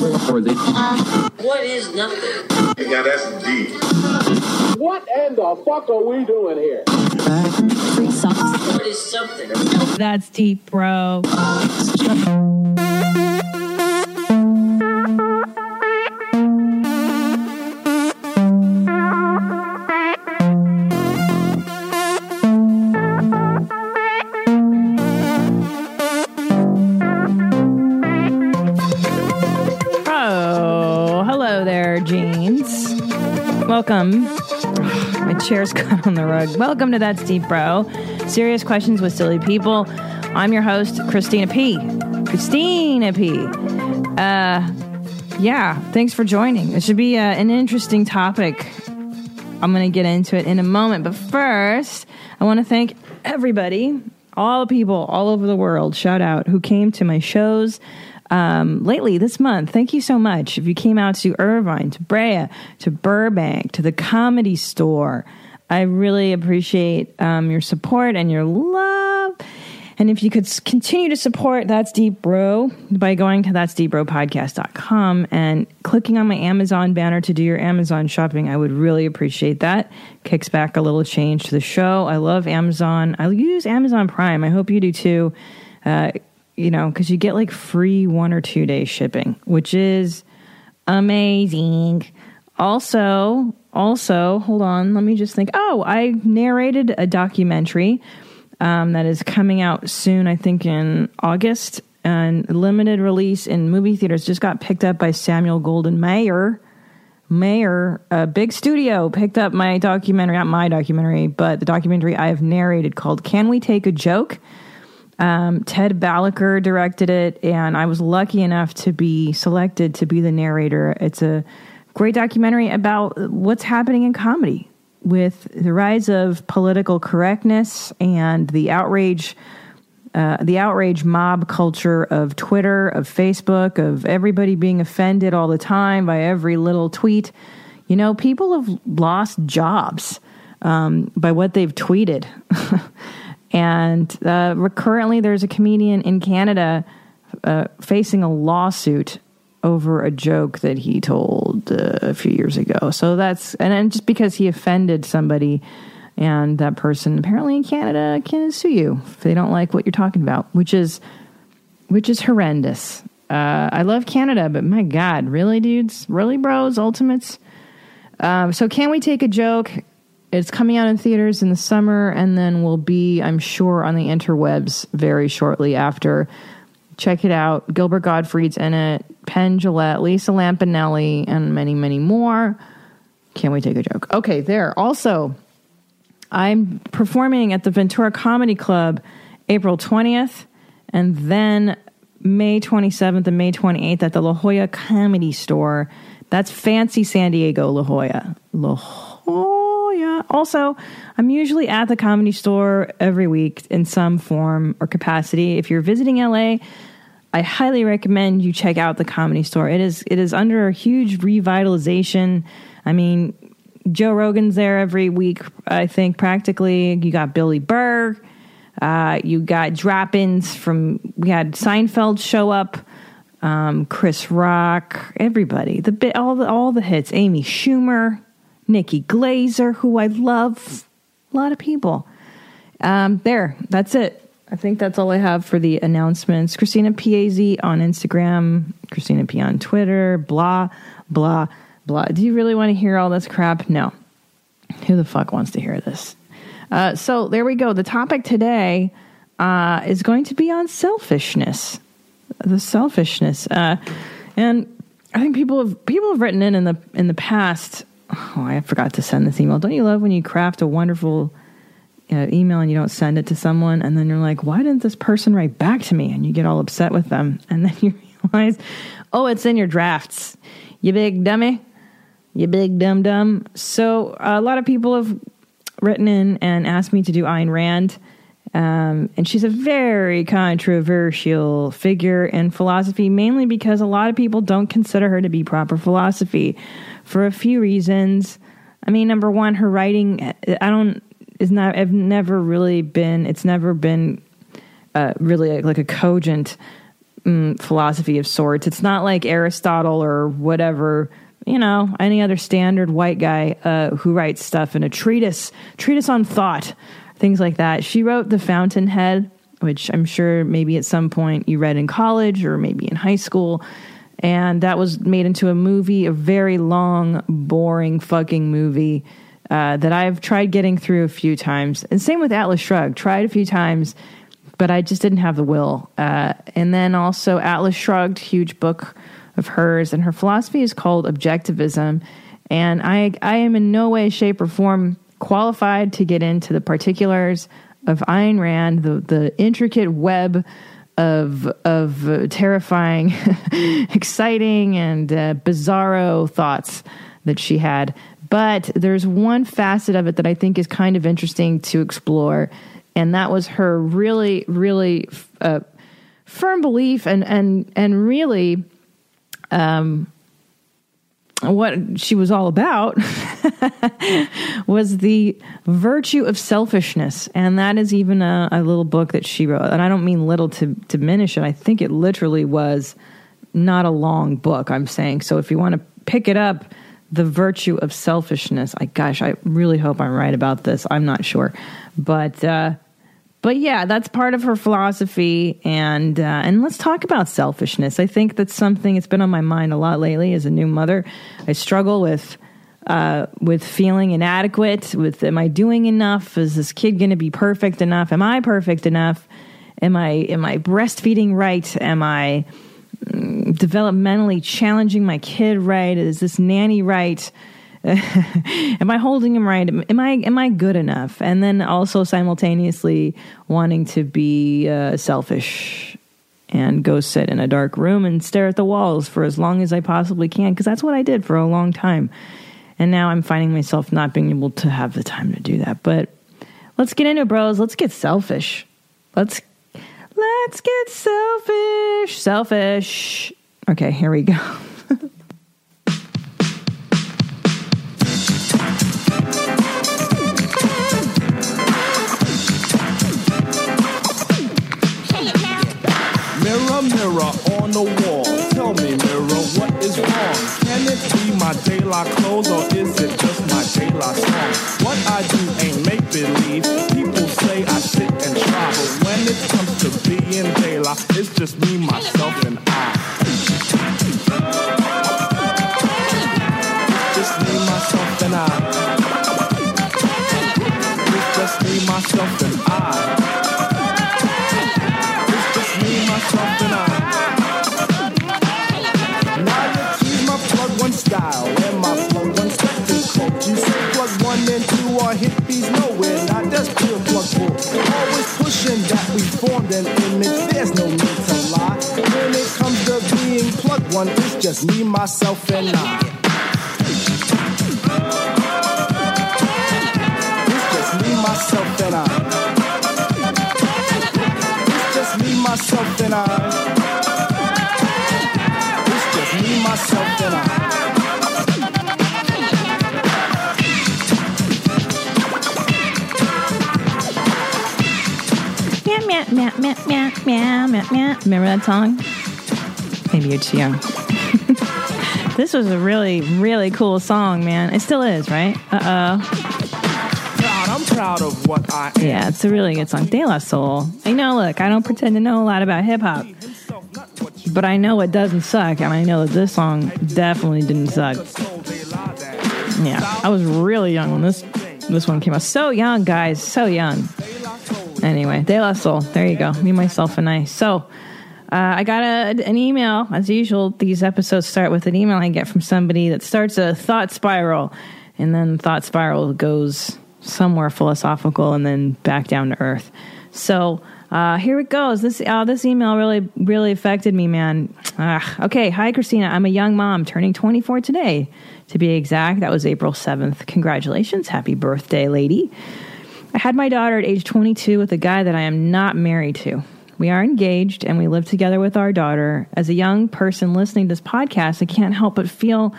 What is nothing? Yeah, that's deep. What in the fuck are we doing here? What is something? That's deep, bro. Welcome. My chair's got on the rug. Welcome to That's Deep Bro. Serious questions with silly people. I'm your host, Christina P. Christina P. Uh, yeah, thanks for joining. It should be uh, an interesting topic. I'm going to get into it in a moment. But first, I want to thank everybody, all the people all over the world, shout out, who came to my shows um, lately this month. Thank you so much. If you came out to Irvine, to Brea, to Burbank, to the comedy store, I really appreciate um, your support and your love. And if you could continue to support That's Deep Bro by going to That's Deep Bro Podcast.com and clicking on my Amazon banner to do your Amazon shopping, I would really appreciate that. Kicks back a little change to the show. I love Amazon. I use Amazon Prime. I hope you do too. Uh, you know, because you get like free one or two day shipping, which is amazing. Also, also, hold on, let me just think. Oh, I narrated a documentary um, that is coming out soon, I think in August, and limited release in movie theaters. Just got picked up by Samuel Goldwyn Mayer. Mayer, a big studio, picked up my documentary, not my documentary, but the documentary I have narrated called Can We Take a Joke? Um, Ted Balaker directed it, and I was lucky enough to be selected to be the narrator. It's a great documentary about what's happening in comedy with the rise of political correctness and the outrage, uh, the outrage mob culture of Twitter, of Facebook, of everybody being offended all the time by every little tweet. You know, people have lost jobs um, by what they've tweeted. And uh, currently, there's a comedian in Canada uh, facing a lawsuit over a joke that he told uh, a few years ago. So that's, and then just because he offended somebody, and that person apparently in Canada can sue you if they don't like what you're talking about, which is, which is horrendous. Uh, I love Canada, but my God, really, dudes, really, bros, ultimates. Um, so, can we take a joke? It's coming out in theaters in the summer and then will be, I'm sure, on the interwebs very shortly after. Check it out. Gilbert Gottfried's in it, Penn Jillette, Lisa Lampanelli, and many, many more. Can't we take a joke? Okay, there. Also, I'm performing at the Ventura Comedy Club April 20th and then May 27th and May 28th at the La Jolla Comedy Store. That's fancy San Diego, La Jolla. La Jolla. Also, I'm usually at the comedy store every week in some form or capacity. If you're visiting LA, I highly recommend you check out the comedy store. It is it is under a huge revitalization. I mean, Joe Rogan's there every week, I think practically. You got Billy Burr. Uh, you got drop-ins from we had Seinfeld show up, um, Chris Rock, everybody. The bit all the all the hits. Amy Schumer, Nikki Glazer, who I love. A lot of people. Um, there, that's it. I think that's all I have for the announcements. Christina Paz on Instagram, Christina P on Twitter, blah, blah, blah. Do you really want to hear all this crap? No. Who the fuck wants to hear this? Uh, so there we go. The topic today uh, is going to be on selfishness. The selfishness, uh, and I think people have people have written in in the in the past. Oh, I forgot to send this email. Don't you love when you craft a wonderful uh, email and you don't send it to someone, and then you're like, why didn't this person write back to me? And you get all upset with them, and then you realize, oh, it's in your drafts. You big dummy, you big dum dum. So a lot of people have written in and asked me to do Ayn Rand. Um, and she's a very controversial figure in philosophy, mainly because a lot of people don't consider her to be proper philosophy for a few reasons. I mean, number one, her writing, I don't, is not, I've never really been, it's never been uh, really like a cogent um, philosophy of sorts. It's not like Aristotle or whatever, you know, any other standard white guy uh, who writes stuff in a treatise, treatise on thought things like that. She wrote The Fountainhead, which I'm sure maybe at some point you read in college or maybe in high school. And that was made into a movie, a very long, boring fucking movie uh, that I've tried getting through a few times. And same with Atlas Shrugged, tried a few times, but I just didn't have the will. Uh, and then also Atlas Shrugged, huge book of hers, and her philosophy is called Objectivism. And I, I am in no way, shape, or form qualified to get into the particulars of Ayn Rand, the, the intricate web of of terrifying, exciting, and uh, bizarro thoughts that she had. But there's one facet of it that I think is kind of interesting to explore, and that was her really, really uh, firm belief and and and really. Um, what she was all about was the virtue of selfishness. And that is even a, a, little book that she wrote. And I don't mean little to diminish it. I think it literally was not a long book, I'm saying. So if you want to pick it up, The Virtue of Selfishness, I gosh, I really hope I'm right about this. I'm not sure. But uh, but yeah, that's part of her philosophy, and uh, and let's talk about selfishness. I think that's something that's been on my mind a lot lately. As a new mother, I struggle with uh, with feeling inadequate. With am I doing enough? Is this kid going to be perfect enough? Am I perfect enough? Am I am I breastfeeding right? Am I mm, developmentally challenging my kid right? Is this nanny right? am I holding him right? Am I am I good enough? And then also simultaneously wanting to be uh, selfish and go sit in a dark room and stare at the walls for as long as I possibly can because that's what I did for a long time. And now I'm finding myself not being able to have the time to do that. But let's get into it, bros. Let's get selfish. Let's let's get selfish. Selfish. Okay, here we go. mirror mirror on the wall. Tell me, mirror, what is wrong? Can it be my daylight clothes or is it just my daylight song? What I do ain't make believe. People say I sit and try, but when it comes to being daylight, it's just me, myself, and I. Just me, myself, and I. Just me, myself, and I. one, it's just me, myself, and I. It's just me, myself, and I It's just me, myself, and I. It's just me, myself, and I. Meow, meow, meow, meow, meow, meow. Remember that song? Too young. this was a really, really cool song, man. It still is, right? Uh oh I'm proud of what I am. Yeah, it's a really good song. De La Soul. I know, look, I don't pretend to know a lot about hip hop, but I know it doesn't suck, and I know that this song definitely didn't suck. Yeah, I was really young when this this one came out. So young, guys, so young. Anyway, De La Soul. There you go. Me, myself, and I. So. Uh, I got a, an email. As usual, these episodes start with an email I get from somebody that starts a thought spiral, and then thought spiral goes somewhere philosophical and then back down to earth. So uh, here it goes. This uh, this email really really affected me, man. Ugh. Okay, hi Christina. I'm a young mom, turning 24 today, to be exact. That was April 7th. Congratulations, happy birthday, lady. I had my daughter at age 22 with a guy that I am not married to. We are engaged and we live together with our daughter. As a young person listening to this podcast, I can't help but feel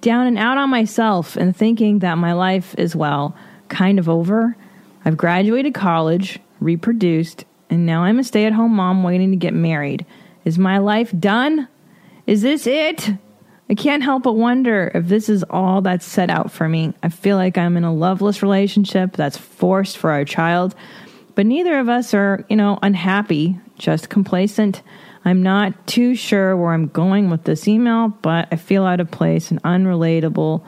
down and out on myself and thinking that my life is, well, kind of over. I've graduated college, reproduced, and now I'm a stay at home mom waiting to get married. Is my life done? Is this it? I can't help but wonder if this is all that's set out for me. I feel like I'm in a loveless relationship that's forced for our child, but neither of us are, you know, unhappy, just complacent. I'm not too sure where I'm going with this email, but I feel out of place and unrelatable.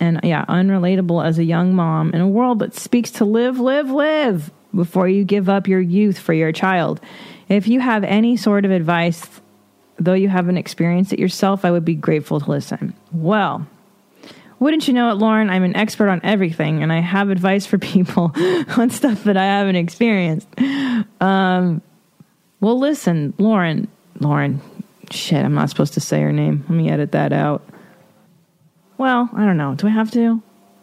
And yeah, unrelatable as a young mom in a world that speaks to live, live, live before you give up your youth for your child. If you have any sort of advice, though you haven't experienced it yourself, I would be grateful to listen. Well, wouldn't you know it, Lauren? I'm an expert on everything, and I have advice for people on stuff that I haven't experienced. Um, well, listen, Lauren, Lauren, shit, I'm not supposed to say her name. Let me edit that out. Well, I don't know. Do I have to?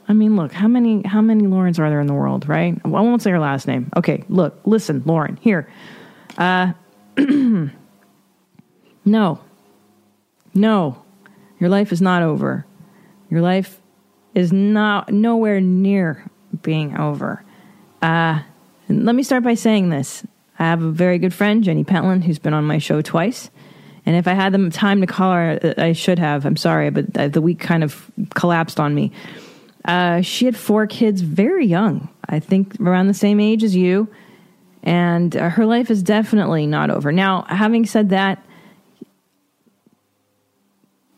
I mean, look, how many how many Laurens are there in the world, right? I won't say her last name. Okay, look, listen, Lauren, here. Uh No. No. Your life is not over. Your life is not nowhere near being over. Uh let me start by saying this. I have a very good friend, Jenny Pentland, who's been on my show twice. And if I had the time to call her, I should have. I'm sorry, but uh, the week kind of collapsed on me. Uh, she had four kids very young, I think around the same age as you. And uh, her life is definitely not over. Now, having said that,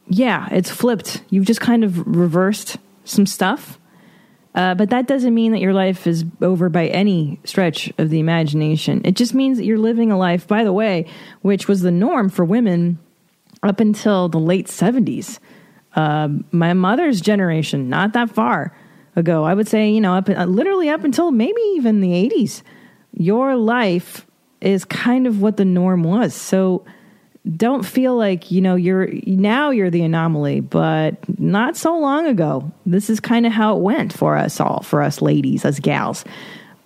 yeah, it's flipped. You've just kind of reversed some stuff. Uh, but that doesn't mean that your life is over by any stretch of the imagination. It just means that you're living a life, by the way, which was the norm for women up until the late 70s. Uh, my mother's generation, not that far ago, I would say, you know, up uh, literally up until maybe even the 80s, your life is kind of what the norm was. So don't feel like, you know, you're now you're the anomaly, but not so long ago. This is kind of how it went for us all, for us ladies, us gals.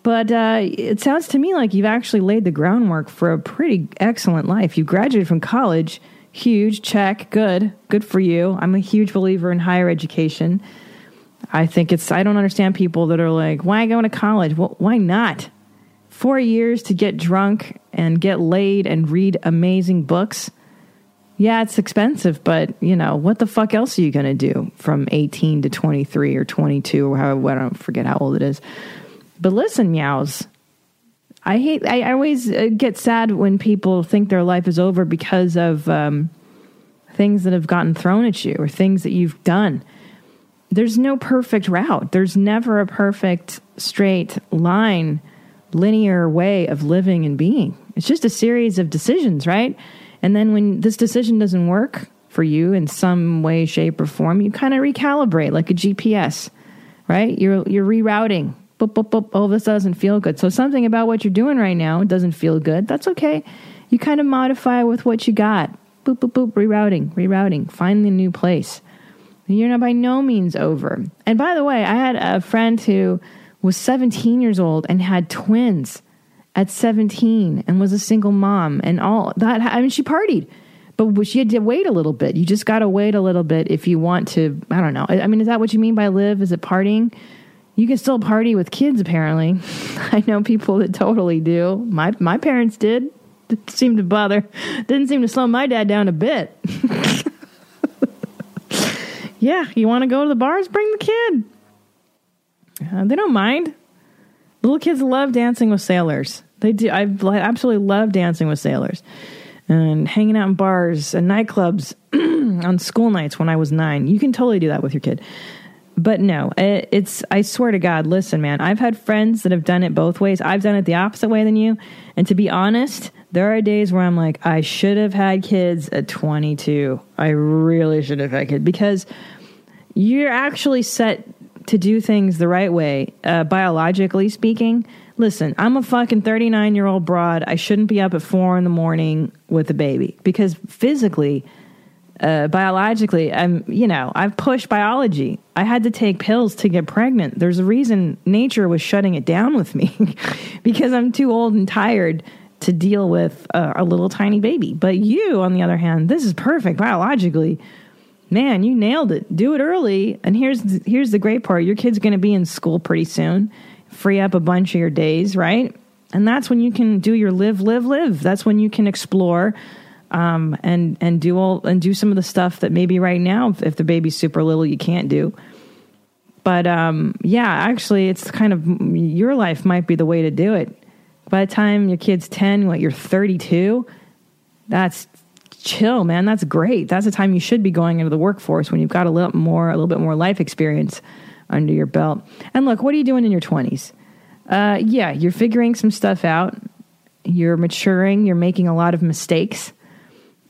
But uh, it sounds to me like you've actually laid the groundwork for a pretty excellent life. You graduated from college Huge, check, good, good for you. I'm a huge believer in higher education. I think it's, I don't understand people that are like, why go to college? Well, why not? Four years to get drunk and get laid and read amazing books. Yeah, it's expensive, but you know, what the fuck else are you going to do from 18 to 23 or 22 or however, I don't forget how old it is. But listen, meows, I hate. I always uh, get sad when people think their life is over because of um, things that have gotten thrown at you or things that you've done. There's no perfect route. There's never a perfect straight line, linear way of living and being. It's just a series of decisions, right? And then when this decision doesn't work for you in some way, shape, or form, you kind of recalibrate like a GPS, right? You're you're rerouting boop, boop, boop, oh, this doesn't feel good. So something about what you're doing right now doesn't feel good. That's okay. You kind of modify with what you got. Boop, boop, boop, rerouting, rerouting, find the new place. You're not by no means over. And by the way, I had a friend who was 17 years old and had twins at 17 and was a single mom and all that. I mean, she partied, but she had to wait a little bit. You just got to wait a little bit if you want to. I don't know. I mean, is that what you mean by live? Is it partying? You can still party with kids, apparently. I know people that totally do. My my parents did. Didn't seem to bother. Didn't seem to slow my dad down a bit. yeah, you want to go to the bars? Bring the kid. Uh, they don't mind. Little kids love dancing with sailors. They do. I absolutely love dancing with sailors and hanging out in bars and nightclubs on school nights when I was nine. You can totally do that with your kid but no, it, it's, I swear to God, listen, man, I've had friends that have done it both ways. I've done it the opposite way than you. And to be honest, there are days where I'm like, I should have had kids at 22. I really should have had kids because you're actually set to do things the right way, uh, biologically speaking, listen, I'm a fucking 39 year old broad. I shouldn't be up at four in the morning with a baby because physically, uh, biologically, I'm, you know, I've pushed biology. I had to take pills to get pregnant. There's a reason nature was shutting it down with me because I'm too old and tired to deal with a, a little tiny baby. But you, on the other hand, this is perfect biologically. Man, you nailed it. Do it early. And here's the, here's the great part. Your kid's going to be in school pretty soon. Free up a bunch of your days, right? And that's when you can do your live, live, live. That's when you can explore um, and and do all and do some of the stuff that maybe right now, if, if the baby's super little, you can't do. But um, yeah, actually, it's kind of your life might be the way to do it. By the time your kid's ten, what you're 32, that's chill, man. That's great. That's the time you should be going into the workforce when you've got a little more, a little bit more life experience under your belt. And look, what are you doing in your 20s? Uh, yeah, you're figuring some stuff out. You're maturing. You're making a lot of mistakes.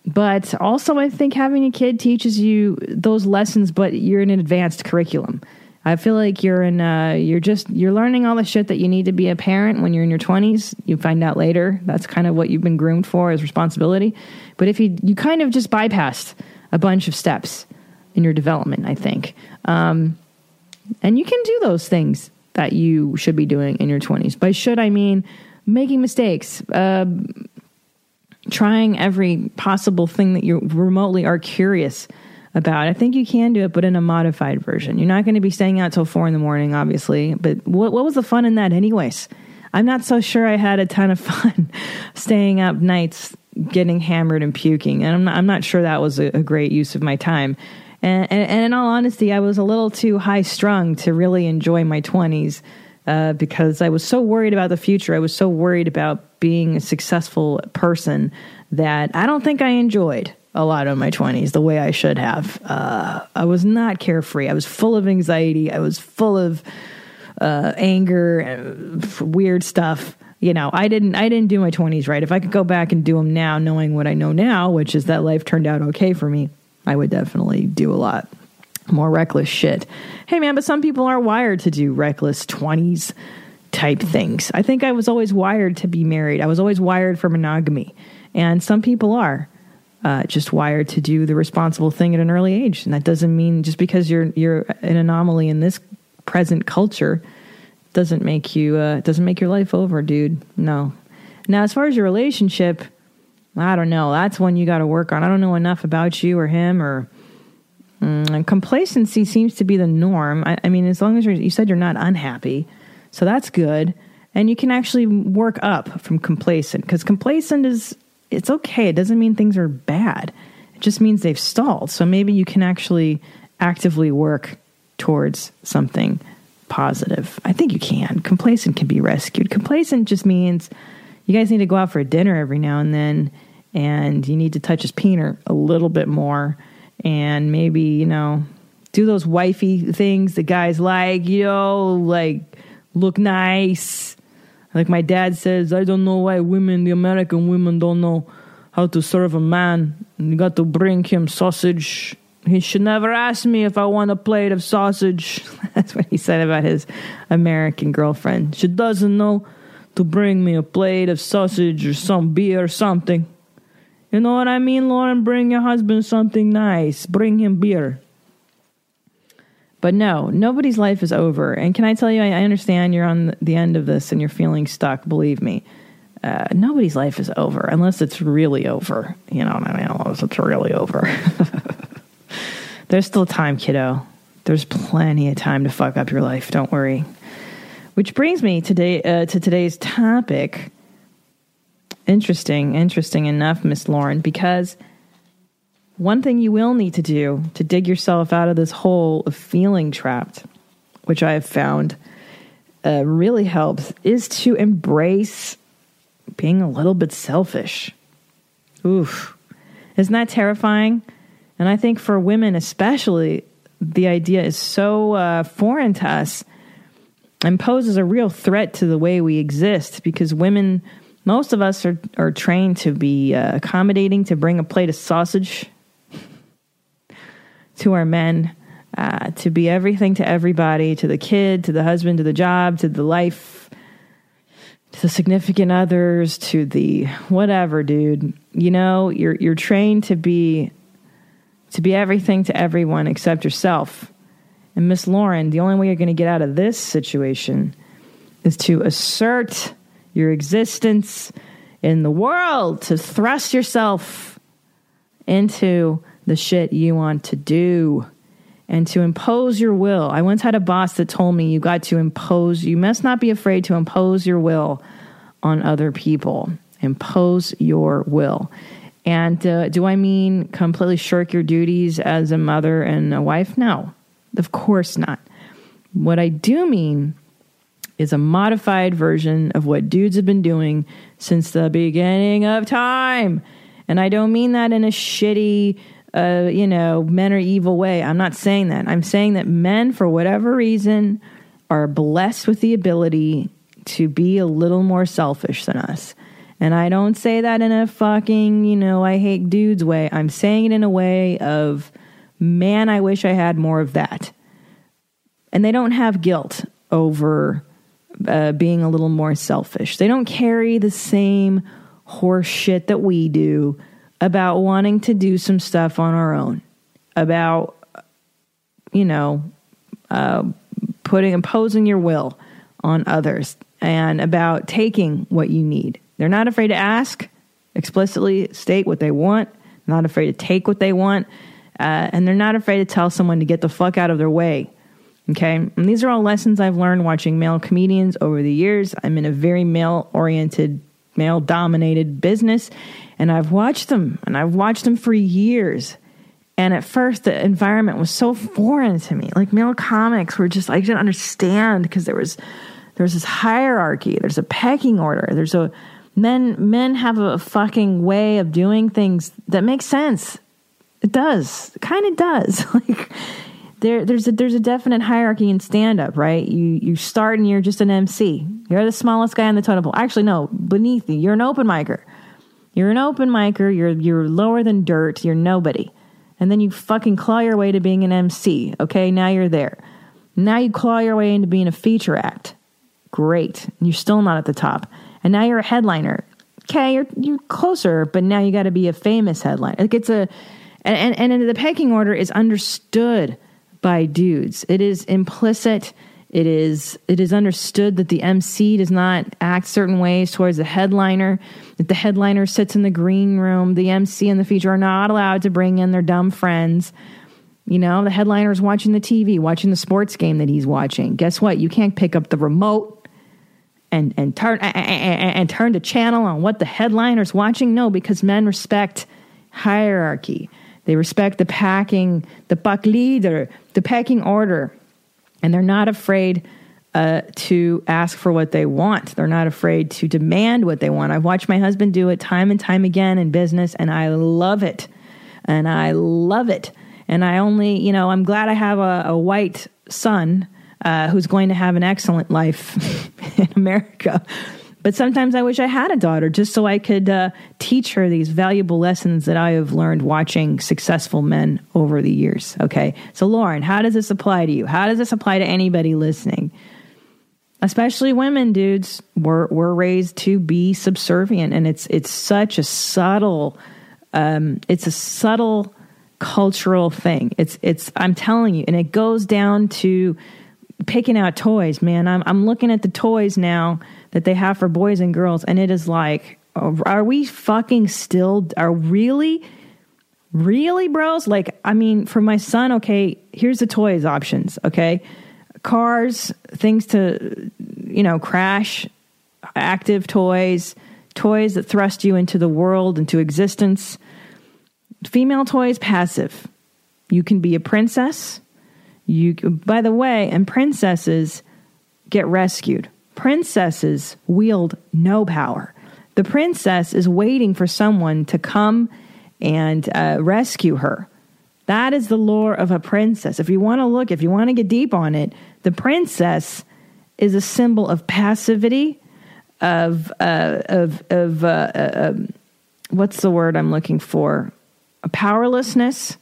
But also, I think having a kid teaches you those lessons, but you're in an advanced curriculum. I feel like you're in, uh, you're just, you're learning all the shit that you need to be a parent when you're in your 20s. You find out later. That's kind of what you've been groomed for as responsibility. But if you, you kind of just bypassed a bunch of steps in your development, I think. Um, and you can do those things that you should be doing in your 20s. By should, I mean making mistakes, uh, trying every possible thing that you remotely are curious about. I think you can do it, but in a modified version. You're not going to be staying out till four in the morning, obviously. But what, what was the fun in that, anyways? I'm not so sure I had a ton of fun staying up nights, getting hammered and puking. And I'm not, I'm not sure that was a, a great use of my time. And, and, and, in all honesty, I was a little too high strung to really enjoy my 20s uh, because I was so worried about the future. I was so worried about being a successful person that I don't think I enjoyed a lot of my 20s the way I should have. Uh, I was not carefree. I was full of anxiety. I was full of uh, anger and weird stuff. You know, I didn't I didn't do my 20s right. If I could go back and do them now knowing what I know now, which is that life turned out okay for me, I would definitely do a lot more reckless shit. Hey man, but some people are wired to do reckless 20s type things. I think I was always wired to be married. I was always wired for monogamy. And some people are uh, just wired to do the responsible thing at an early age. And that doesn't mean just because you're you're an anomaly in this present culture doesn't make you uh, doesn't make your life over, dude. No. Now, as far as your relationship, I don't know. That's one you got to work on. I don't know enough about you or him or. Mm, complacency seems to be the norm. I, I mean, as long as you said you're not unhappy, so that's good, and you can actually work up from complacent because complacent is it's okay. It doesn't mean things are bad. It just means they've stalled. So maybe you can actually actively work towards something positive. I think you can. Complacent can be rescued. Complacent just means you guys need to go out for a dinner every now and then and you need to touch his peener a little bit more and maybe, you know, do those wifey things the guys like, you know, like look nice. Like my dad says, I don't know why women, the American women, don't know how to serve a man. You got to bring him sausage. He should never ask me if I want a plate of sausage. That's what he said about his American girlfriend. She doesn't know to bring me a plate of sausage or some beer or something. You know what I mean, Lauren? Bring your husband something nice. Bring him beer. But no, nobody's life is over. And can I tell you, I understand you're on the end of this and you're feeling stuck. Believe me, uh, nobody's life is over unless it's really over. You know what I mean? Unless it's really over. There's still time, kiddo. There's plenty of time to fuck up your life. Don't worry. Which brings me today uh, to today's topic. Interesting, interesting enough, Miss Lauren, because one thing you will need to do to dig yourself out of this hole of feeling trapped, which I have found uh, really helps, is to embrace being a little bit selfish. Oof. Isn't that terrifying? And I think for women especially, the idea is so uh, foreign to us and poses a real threat to the way we exist because women, most of us are, are trained to be uh, accommodating, to bring a plate of sausage to our men uh, to be everything to everybody, to the kid, to the husband, to the job, to the life, to the significant others, to the whatever, dude. You know, you're you're trained to be to be everything to everyone except yourself. And Miss Lauren, the only way you're going to get out of this situation is to assert your existence in the world, to thrust yourself into the shit you want to do and to impose your will. I once had a boss that told me you got to impose, you must not be afraid to impose your will on other people. Impose your will. And uh, do I mean completely shirk your duties as a mother and a wife? No, of course not. What I do mean is a modified version of what dudes have been doing since the beginning of time. And I don't mean that in a shitty, uh, you know, men are evil way. I'm not saying that. I'm saying that men, for whatever reason, are blessed with the ability to be a little more selfish than us. And I don't say that in a fucking, you know, I hate dudes way. I'm saying it in a way of, man, I wish I had more of that. And they don't have guilt over uh, being a little more selfish. They don't carry the same horse shit that we do about wanting to do some stuff on our own, about, you know, uh, putting, imposing your will on others, and about taking what you need. They're not afraid to ask, explicitly state what they want, not afraid to take what they want, uh, and they're not afraid to tell someone to get the fuck out of their way. Okay, and these are all lessons I've learned watching male comedians over the years. I'm in a very male oriented, male dominated business, and I've watched them, and I've watched them for years. And at first, the environment was so foreign to me. Like male comics were just, I didn't understand because there was, there's this hierarchy, there's a pecking order, there's a men men have a fucking way of doing things that makes sense. It does, kind of does. like there, there's a there's a definite hierarchy in stand up, right? You you start and you're just an MC. You're the smallest guy on the totem pole. Actually, no, beneath you, you're an open micer. You're an open micer. You're you're lower than dirt. You're nobody, and then you fucking claw your way to being an MC. Okay, now you're there. Now you claw your way into being a feature act. Great. You're still not at the top and now you're a headliner. Okay, you're you're closer, but now you got to be a famous headliner. Like it's a, and, and and the pecking order is understood by dudes. It is implicit. It is it is understood that the MC does not act certain ways towards the headliner. That the headliner sits in the green room. The MC and the feature are not allowed to bring in their dumb friends. You know, the headliner is watching the TV, watching the sports game that he's watching. Guess what? You can't pick up the remote and and turn and, and turn the channel on what the headliner's watching? No, because men respect hierarchy. They respect the packing, the buck leader, the pecking order, and they're not afraid uh, to ask for what they want. They're not afraid to demand what they want. I've watched my husband do it time and time again in business, and I love it. And I love it. And I only, you know, I'm glad I have a, a white son uh, who's going to have an excellent life in America. But sometimes I wish I had a daughter just so I could uh, teach her these valuable lessons that I have learned watching successful men over the years. Okay. So, Lauren, how does this apply to you? How does this apply to anybody listening? Especially women, dudes. We're, we're raised to be subservient, and it's, it's such a subtle, um, it's a subtle cultural thing. It's, it's, I'm telling you, and it goes down to, picking out toys, man. I'm I'm looking at the toys now that they have for boys and girls, and it is like, uh, are we fucking still? Are really, really, bros? Like, I mean, for my son, okay, here's the toys options. Okay, cars, things to, you know, crash, active toys, toys that thrust you into the world, into existence. Female toys, passive. You can be a princess you, by the way, and princesses get rescued. Princesses wield no power. The princess is waiting for someone to come and uh, rescue her. That is the lore of a princess. If you want to look, if you want to get deep on it, the princess is a symbol of passivity, of uh, of of uh, uh um, what's the word I'm looking for? A powerlessness,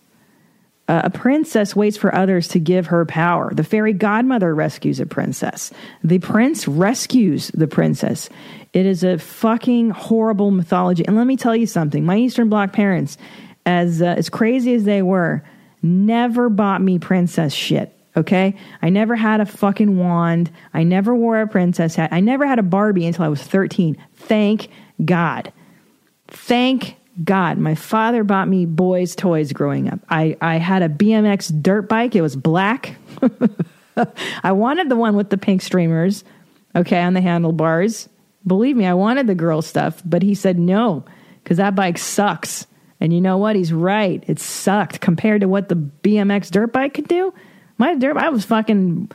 Uh, a princess waits for others to give her power. The fairy godmother rescues a princess. The prince rescues the princess. It is a fucking horrible mythology. And let me tell you something my Eastern Bloc parents, as, uh, as crazy as they were, never bought me princess shit. Okay? I never had a fucking wand. I never wore a princess hat. I never had a Barbie until I was 13. Thank God. Thank God. My father bought me boys' toys growing up. I, I had a BMX dirt bike. It was black. I wanted the one with the pink streamers, okay, on the handlebars. Believe me, I wanted the girl stuff, but he said no, because that bike sucks. And you know what? He's right. It sucked compared to what the BMX dirt bike could do. My dirt, I was fucking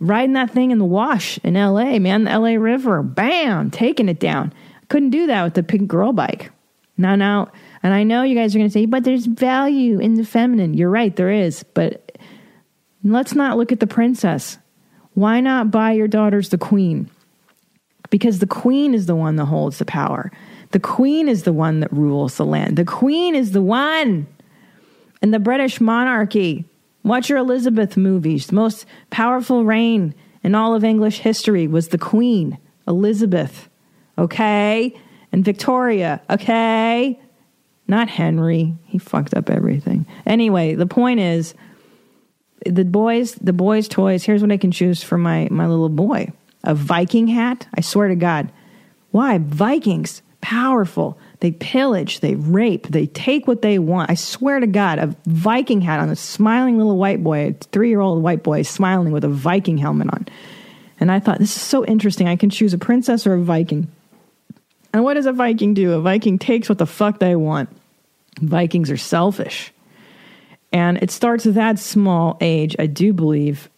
riding that thing in the wash in LA, man, the LA River, bam, taking it down. Couldn't do that with the pink girl bike. Now, now, and I know you guys are going to say, but there's value in the feminine. You're right, there is. But let's not look at the princess. Why not buy your daughters the queen? Because the queen is the one that holds the power. The queen is the one that rules the land. The queen is the one. And the British monarchy. Watch your Elizabeth movies. The most powerful reign in all of English history was the queen, Elizabeth. Okay? And Victoria. Okay? Not Henry. He fucked up everything. Anyway, the point is the boys the boys toys here's what i can choose for my my little boy a viking hat i swear to god why vikings powerful they pillage they rape they take what they want i swear to god a viking hat on a smiling little white boy a three-year-old white boy smiling with a viking helmet on and i thought this is so interesting i can choose a princess or a viking and what does a viking do a viking takes what the fuck they want vikings are selfish and it starts at that small age, I do believe,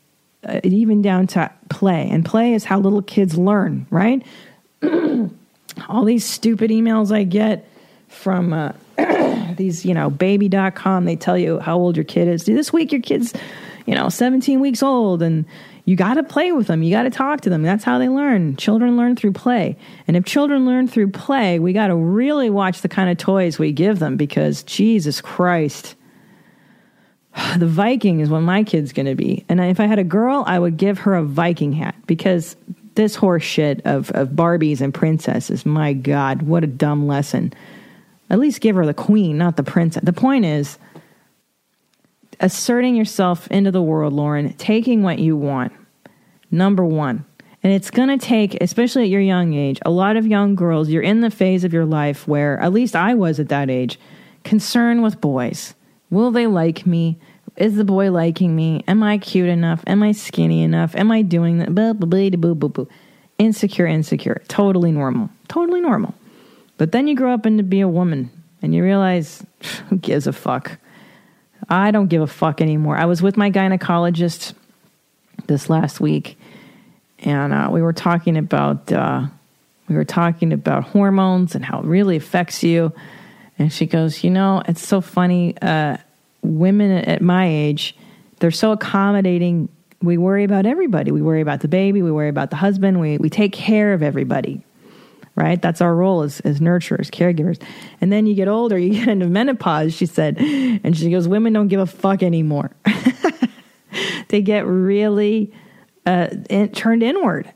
uh, even down to play. And play is how little kids learn, right? All these stupid emails I get from uh, these, you know, baby.com, they tell you how old your kid is. Do this week your kid's, you know, 17 weeks old and you got to play with them. You got to talk to them. That's how they learn. Children learn through play. And if children learn through play, we got to really watch the kind of toys we give them because Jesus Christ the Viking is what my kid's going to be. And if I had a girl, I would give her a Viking hat because this horse shit of, of Barbies and princesses, my God, what a dumb lesson. At least give her the queen, not the princess. The point is asserting yourself into the world, Lauren, taking what you want. Number one. And it's going to take, especially at your young age, a lot of young girls, you're in the phase of your life where, at least I was at that age, concern with boys Will they like me? Is the boy liking me? Am I cute enough? Am I skinny enough? Am I doing that? Blah, blah, blah, blah, blah, blah. Insecure, insecure. Totally normal. Totally normal. But then you grow up and into be a woman and you realize who gives a fuck? I don't give a fuck anymore. I was with my gynecologist this last week and uh, we were talking about uh, we were talking about hormones and how it really affects you and she goes, You know, it's so funny. Uh, women at my age, they're so accommodating. We worry about everybody. We worry about the baby. We worry about the husband. We, we take care of everybody, right? That's our role as, as nurturers, caregivers. And then you get older, you get into menopause, she said. And she goes, Women don't give a fuck anymore. they get really uh, in, turned inward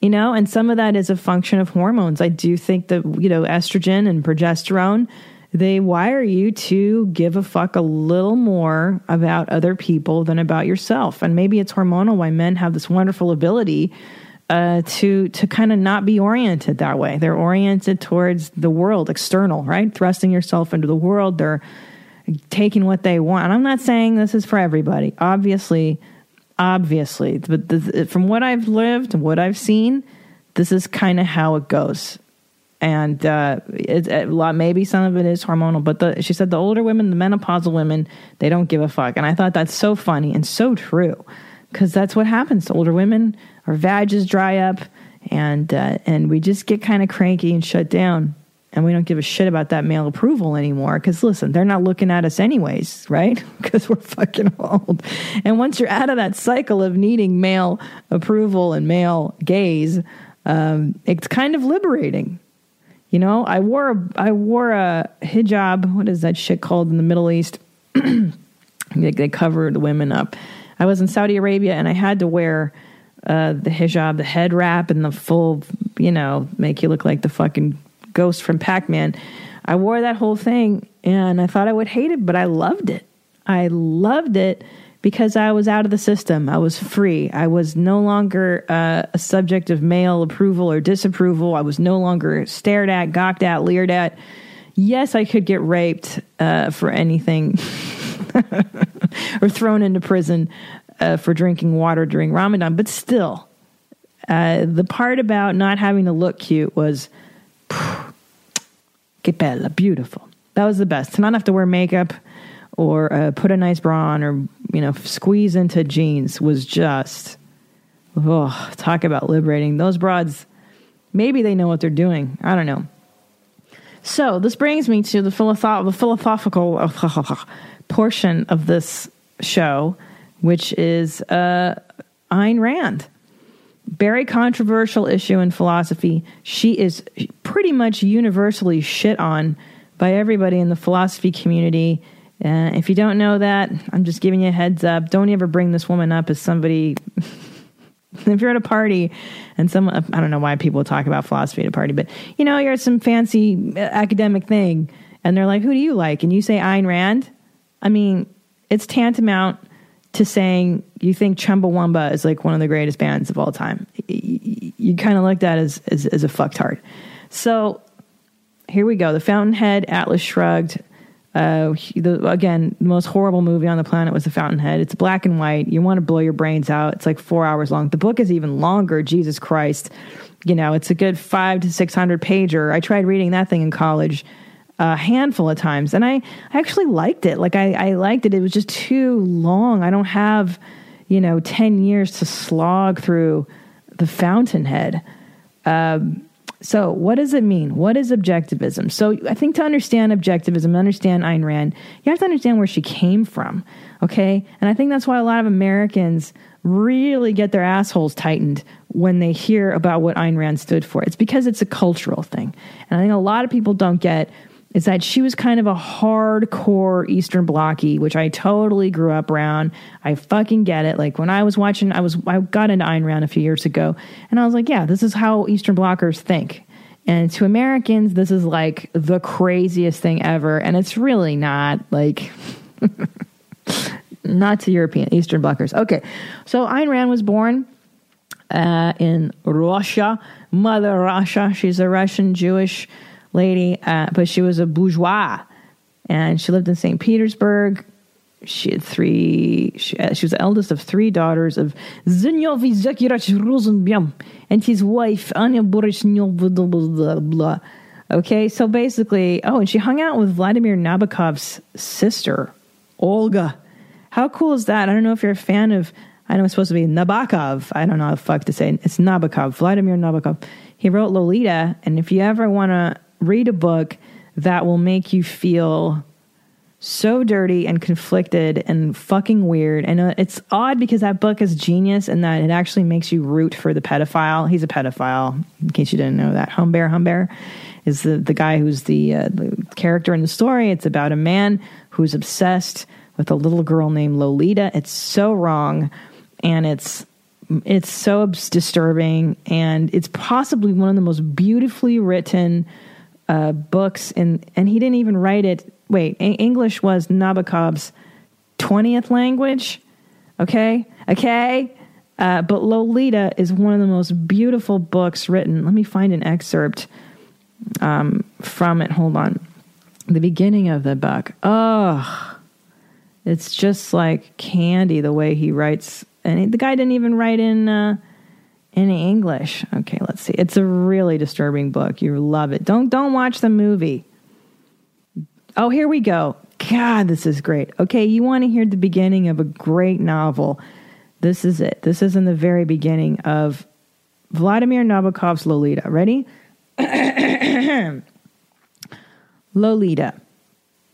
you know and some of that is a function of hormones i do think that you know estrogen and progesterone they wire you to give a fuck a little more about other people than about yourself and maybe it's hormonal why men have this wonderful ability uh, to to kind of not be oriented that way they're oriented towards the world external right thrusting yourself into the world they're taking what they want and i'm not saying this is for everybody obviously obviously, but the, from what I've lived and what I've seen, this is kind of how it goes. And uh, it, it, maybe some of it is hormonal, but the, she said the older women, the menopausal women, they don't give a fuck. And I thought that's so funny and so true because that's what happens to older women. Our vages dry up, and uh, and we just get kind of cranky and shut down. And we don't give a shit about that male approval anymore because listen they're not looking at us anyways right? Because we're fucking old. And once you're out of that cycle of needing male approval and male gaze um, it's kind of liberating. You know i wore a, i wore a hijab what is that shit called in the middle east? They, they covered the women up. I was in Saudi Arabia and I had to wear uh, the hijab, the head wrap, and the full, you know, make you look like the fucking ghost from Pac Man. I wore that whole thing and I thought I would hate it, but I loved it. I loved it because I was out of the system. I was free. I was no longer uh, a subject of male approval or disapproval. I was no longer stared at, gawked at, leered at. Yes, I could get raped uh, for anything or thrown into prison uh, for drinking water during Ramadan, but still, uh, the part about not having to look cute was que bella, beautiful. That was the best. To not have to wear makeup or uh, put a nice bra on or you know squeeze into jeans was just oh talk about liberating those broads maybe they know what they're doing i don't know so this brings me to the, philosoph- the philosophical portion of this show which is uh, Ayn Rand. Very controversial issue in philosophy. She is pretty much universally shit on by everybody in the philosophy community uh, if you don't know that, I'm just giving you a heads up. Don't ever bring this woman up as somebody. if you're at a party and some, I don't know why people talk about philosophy at a party, but you know, you're at some fancy uh, academic thing and they're like, who do you like? And you say Ayn Rand. I mean, it's tantamount to saying you think Chumbawamba is like one of the greatest bands of all time. You, you kind of look at as, as, as a fucktard. So here we go. The Fountainhead, Atlas Shrugged, uh, the, again, the most horrible movie on the planet was The Fountainhead. It's black and white. You want to blow your brains out. It's like four hours long. The book is even longer. Jesus Christ. You know, it's a good five to 600 pager. I tried reading that thing in college a handful of times and I, I actually liked it. Like, I, I liked it. It was just too long. I don't have, you know, 10 years to slog through The Fountainhead. Um, so, what does it mean? What is objectivism? So, I think to understand objectivism, understand Ayn Rand, you have to understand where she came from. Okay. And I think that's why a lot of Americans really get their assholes tightened when they hear about what Ayn Rand stood for. It's because it's a cultural thing. And I think a lot of people don't get is that she was kind of a hardcore Eastern Blocky, which I totally grew up around. I fucking get it. Like when I was watching, I was I got into Ayn Rand a few years ago, and I was like, yeah, this is how Eastern Blockers think. And to Americans, this is like the craziest thing ever, and it's really not. Like. not to European Eastern Blockers. Okay, so Ayn Rand was born uh, in Russia, Mother Russia. She's a Russian Jewish lady, uh, but she was a bourgeois, and she lived in St. Petersburg. She had three. She, uh, she was the eldest of three daughters of Zinovy Zakirach Rosenbaum and his wife Anya Borishnov. Okay, so basically, oh, and she hung out with Vladimir Nabokov's sister, Olga. How cool is that? I don't know if you're a fan of. I know it's supposed to be Nabokov. I don't know how the fuck to say it. It's Nabokov, Vladimir Nabokov. He wrote Lolita, and if you ever want to read a book that will make you feel so dirty and conflicted and fucking weird. And uh, it's odd because that book is genius and that it actually makes you root for the pedophile. He's a pedophile, in case you didn't know that. Humbert Humbert is the, the guy who's the, uh, the character in the story. It's about a man who's obsessed with a little girl named Lolita. It's so wrong and it's it's so disturbing and it's possibly one of the most beautifully written uh, books, and and he didn't even write it. Wait, a- English was Nabokov's twentieth language. Okay, okay. Uh, but Lolita is one of the most beautiful books written. Let me find an excerpt um, from it. Hold on. The beginning of the book. Oh, it's just like candy the way he writes. And the guy didn't even write in uh, any English. Okay, let's see. It's a really disturbing book. You love it. Don't don't watch the movie. Oh, here we go. God, this is great. Okay, you want to hear the beginning of a great novel. This is it. This is in the very beginning of Vladimir Nabokov's Lolita. Ready? Lolita,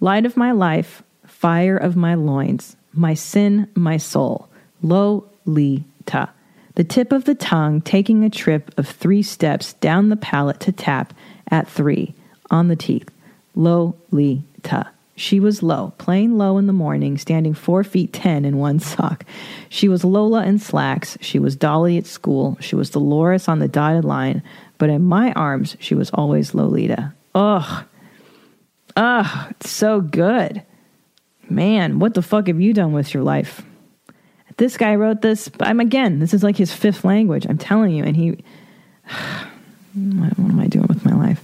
light of my life, fire of my loins, my sin, my soul. Lolita the tip of the tongue taking a trip of three steps down the palate to tap at three on the teeth. Lolita. She was low, playing low in the morning, standing four feet ten in one sock. She was Lola in slacks. She was Dolly at school. She was Dolores on the dotted line. But in my arms, she was always Lolita. Ugh. Ugh. It's so good. Man, what the fuck have you done with your life? This guy wrote this. I'm again, this is like his fifth language. I'm telling you. And he, what am I doing with my life?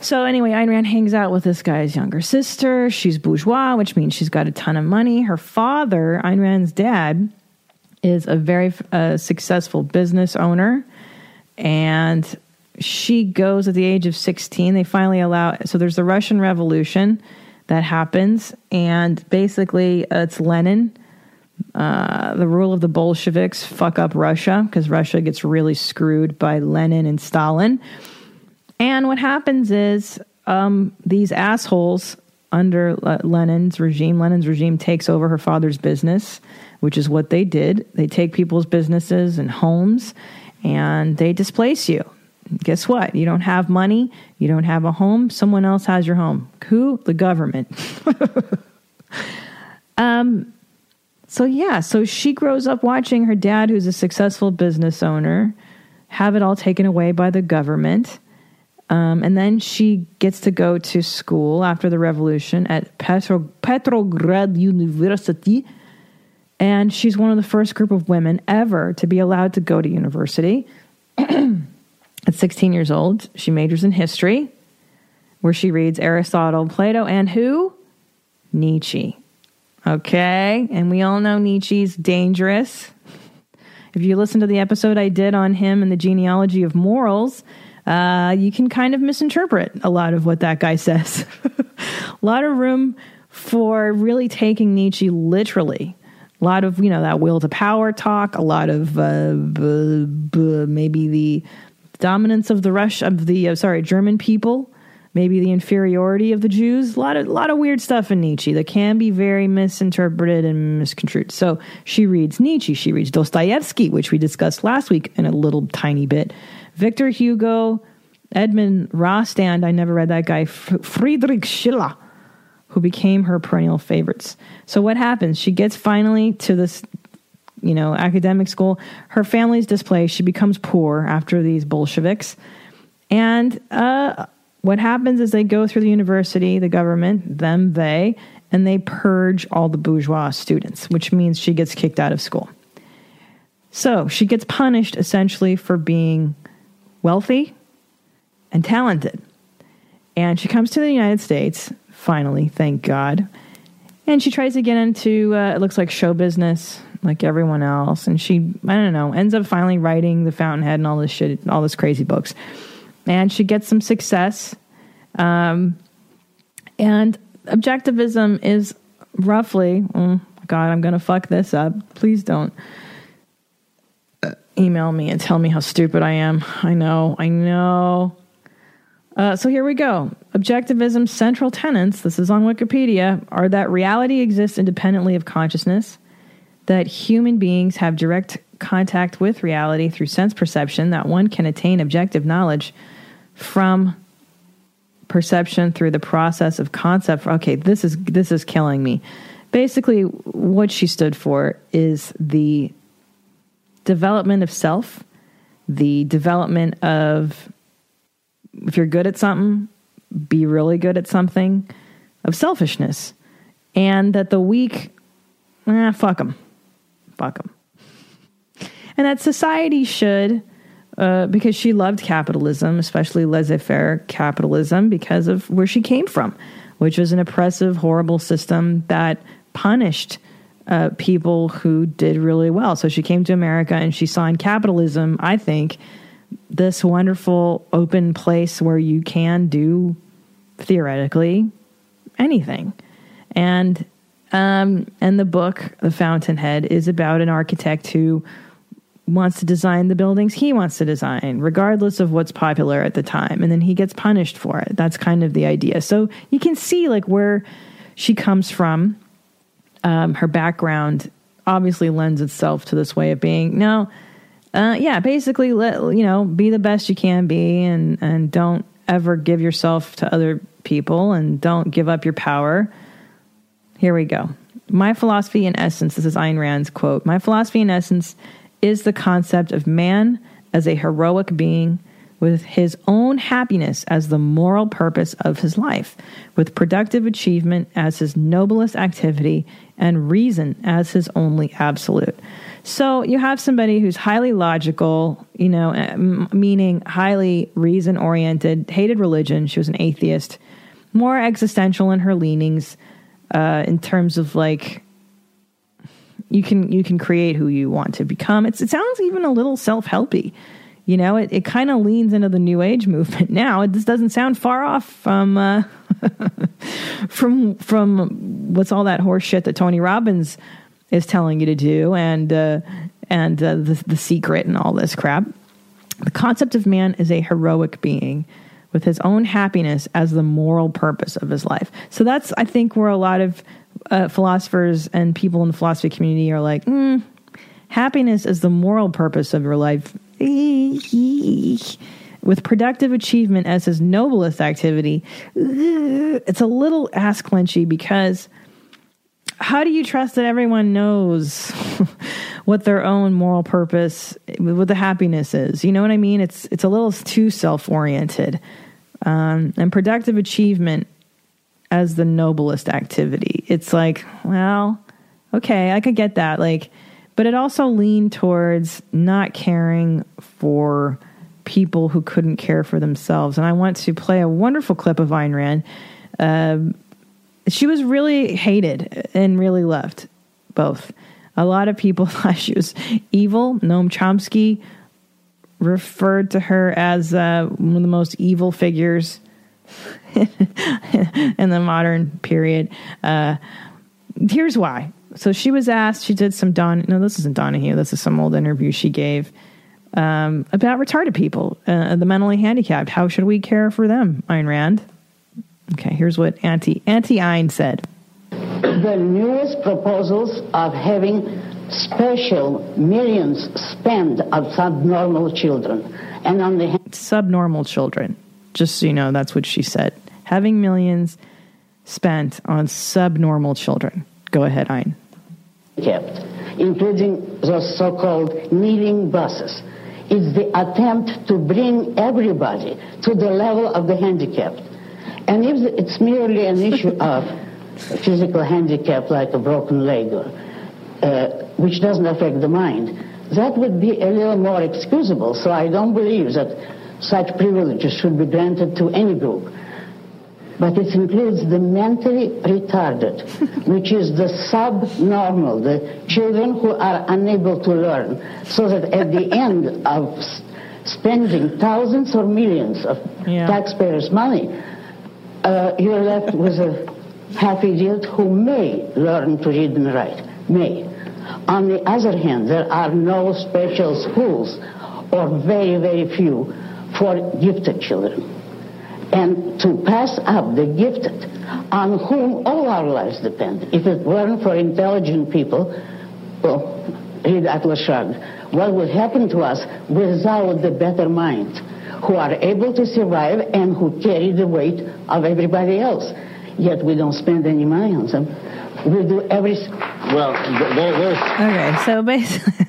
So anyway, Ayn Rand hangs out with this guy's younger sister. She's bourgeois, which means she's got a ton of money. Her father, Ayn Rand's dad, is a very uh, successful business owner, and she goes at the age of 16. They finally allow. So there's the Russian Revolution that happens, and basically uh, it's Lenin. Uh, the rule of the Bolsheviks fuck up Russia because Russia gets really screwed by Lenin and Stalin. And what happens is um, these assholes under uh, Lenin's regime, Lenin's regime takes over her father's business, which is what they did. They take people's businesses and homes and they displace you. Guess what? You don't have money, you don't have a home, someone else has your home. Who? The government. um, so, yeah, so she grows up watching her dad, who's a successful business owner, have it all taken away by the government. Um, and then she gets to go to school after the revolution at Petro- Petrograd University. And she's one of the first group of women ever to be allowed to go to university. At 16 years old, she majors in history, where she reads Aristotle, Plato, and who? Nietzsche. Okay. And we all know Nietzsche's dangerous. If you listen to the episode I did on him and the genealogy of morals, uh, you can kind of misinterpret a lot of what that guy says. a lot of room for really taking Nietzsche literally. A lot of, you know, that will to power talk, a lot of uh, b- b- maybe the dominance of the Rush of the uh, sorry German people, maybe the inferiority of the Jews. A lot of lot of weird stuff in Nietzsche that can be very misinterpreted and misconstrued. So she reads Nietzsche, she reads Dostoevsky, which we discussed last week in a little tiny bit. Victor Hugo, Edmond Rostand. I never read that guy. Friedrich Schiller, who became her perennial favorites. So what happens? She gets finally to this you know, academic school. Her family's displaced. She becomes poor after these Bolsheviks. And uh, what happens is they go through the university, the government, them, they, and they purge all the bourgeois students, which means she gets kicked out of school. So she gets punished essentially for being wealthy and talented. And she comes to the United States, finally, thank God. And she tries to get into, uh, it looks like show business, like everyone else. And she, I don't know, ends up finally writing The Fountainhead and all this shit, all this crazy books. And she gets some success. Um, and objectivism is roughly, oh God, I'm going to fuck this up. Please don't uh, email me and tell me how stupid I am. I know, I know. Uh, so here we go. Objectivism's central tenets, this is on Wikipedia, are that reality exists independently of consciousness, that human beings have direct contact with reality through sense perception, that one can attain objective knowledge from perception through the process of concept. Okay, this is this is killing me. Basically, what she stood for is the development of self, the development of if you're good at something, be really good at something, of selfishness, and that the weak, eh, fuck them fuck them. And that society should, uh, because she loved capitalism, especially laissez faire capitalism, because of where she came from, which was an oppressive, horrible system that punished uh, people who did really well. So she came to America and she saw in capitalism, I think, this wonderful open place where you can do theoretically anything. And um, and the book, The Fountainhead, is about an architect who wants to design the buildings he wants to design, regardless of what's popular at the time. And then he gets punished for it. That's kind of the idea. So you can see like where she comes from. Um, her background obviously lends itself to this way of being. No, uh, yeah, basically, let you know, be the best you can be, and and don't ever give yourself to other people and don't give up your power. Here we go. My philosophy, in essence, this is Ayn Rand's quote My philosophy, in essence, is the concept of man as a heroic being with his own happiness as the moral purpose of his life, with productive achievement as his noblest activity, and reason as his only absolute. So you have somebody who's highly logical, you know, uh, meaning highly reason oriented, hated religion. She was an atheist, more existential in her leanings, uh, in terms of like you can you can create who you want to become. It's, it sounds even a little self helpy. You know, it, it kind of leans into the new age movement now. It just doesn't sound far off from uh, from from what's all that horse shit that Tony Robbins is telling you to do, and uh, and uh, the the secret and all this crap. The concept of man is a heroic being with his own happiness as the moral purpose of his life. So that's, I think, where a lot of uh, philosophers and people in the philosophy community are like, mm, happiness is the moral purpose of your life. With productive achievement as his noblest activity, it's a little ass clenchy because how do you trust that everyone knows what their own moral purpose, what the happiness is? You know what I mean? It's it's a little too self oriented, um, and productive achievement as the noblest activity. It's like, well, okay, I could get that. Like, but it also leaned towards not caring for people who couldn't care for themselves. And I want to play a wonderful clip of Ayn Rand. Uh, she was really hated and really loved, both. A lot of people thought she was evil. Noam Chomsky referred to her as uh, one of the most evil figures in the modern period. Uh, here's why. So she was asked, she did some Don, no, this isn't Donahue, this is some old interview she gave um, about retarded people, uh, the mentally handicapped. How should we care for them, Ayn Rand? Okay, here's what Auntie, Auntie Ayn said. The newest proposals of having special millions spent on subnormal children. And on the subnormal children. Just so you know, that's what she said. Having millions spent on subnormal children. Go ahead, Ayn. Kept, including those so-called kneeling buses. It's the attempt to bring everybody to the level of the handicapped. And if it's merely an issue of physical handicap like a broken leg, or, uh, which doesn't affect the mind, that would be a little more excusable. So I don't believe that such privileges should be granted to any group. But it includes the mentally retarded, which is the subnormal, the children who are unable to learn, so that at the end of spending thousands or millions of Yeah. taxpayers' money, uh, you're left with a half idiot who may learn to read and write. May. On the other hand, there are no special schools, or very, very few, for gifted children. And to pass up the gifted, on whom all our lives depend. If it weren't for intelligent people, well, read Atlas Shrugged, what would happen to us without the better minds who are able to survive and who carry the weight of everybody else? Yet we don't spend any money on them. We do every. Well, th- there, there's. Okay, so basically,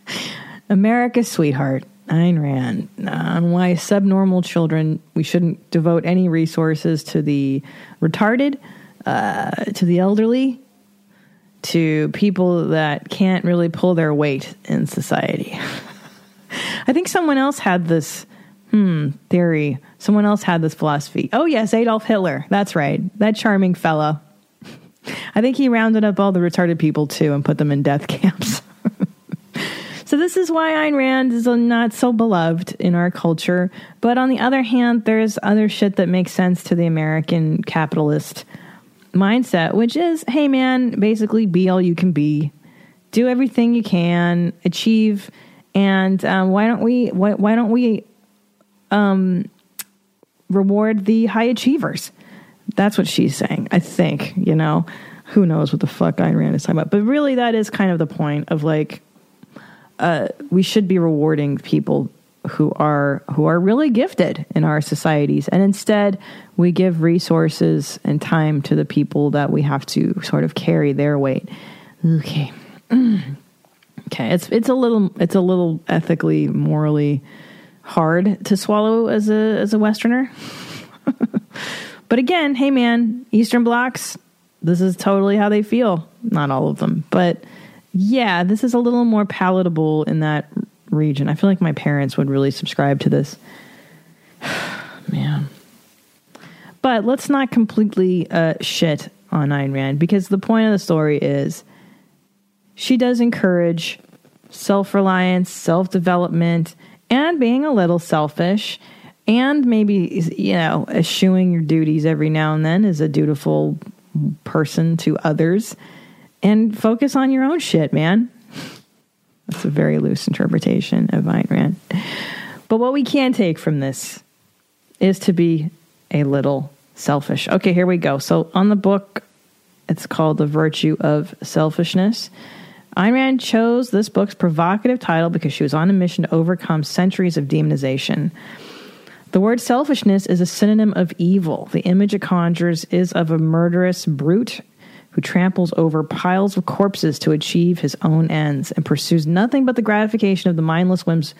America's sweetheart, Ayn Rand, on why subnormal children, we shouldn't devote any resources to the retarded, uh, to the elderly, to people that can't really pull their weight in society. I think someone else had this hmm, theory. Someone else had this philosophy. Oh, yes, Adolf Hitler. That's right. That charming fellow. I think he rounded up all the retarded people too and put them in death camps. This is why Ayn Rand is not so beloved in our culture. But on the other hand, there's other shit that makes sense to the American capitalist mindset, which is, hey man, basically be all you can be, do everything you can, achieve, and um, why don't we? Why, why don't we um, reward the high achievers? That's what she's saying. I think you know. Who knows what the fuck Ayn Rand is talking about? But really, that is kind of the point of like, uh, we should be rewarding people who are who are really gifted in our societies. And instead we give resources and time to the people that we have to sort of carry their weight. Okay. Okay it's it's a little it's a little ethically morally hard to swallow as a as a westerner. But again hey man eastern blocks this is totally how they feel. Not all of them but yeah this is a little more palatable in that region. I feel like my parents would really subscribe to this. Man. But let's not completely uh, shit on Ayn Rand because the point of the story is she does encourage self reliance, self development, and being a little selfish, and maybe, you know, eschewing your duties every now and then as a dutiful person to others. And focus on your own shit, man. That's a very loose interpretation of Ayn Rand. But what we can take from this is to be a little selfish. Okay, here we go. So on the book, it's called The Virtue of Selfishness. Ayn Rand chose this book's provocative title because she was on a mission to overcome centuries of demonization. The word selfishness is a synonym of evil. The image it conjures is of a murderous brute who tramples over piles of corpses to achieve his own ends and pursues nothing but the gratification of the mindless whims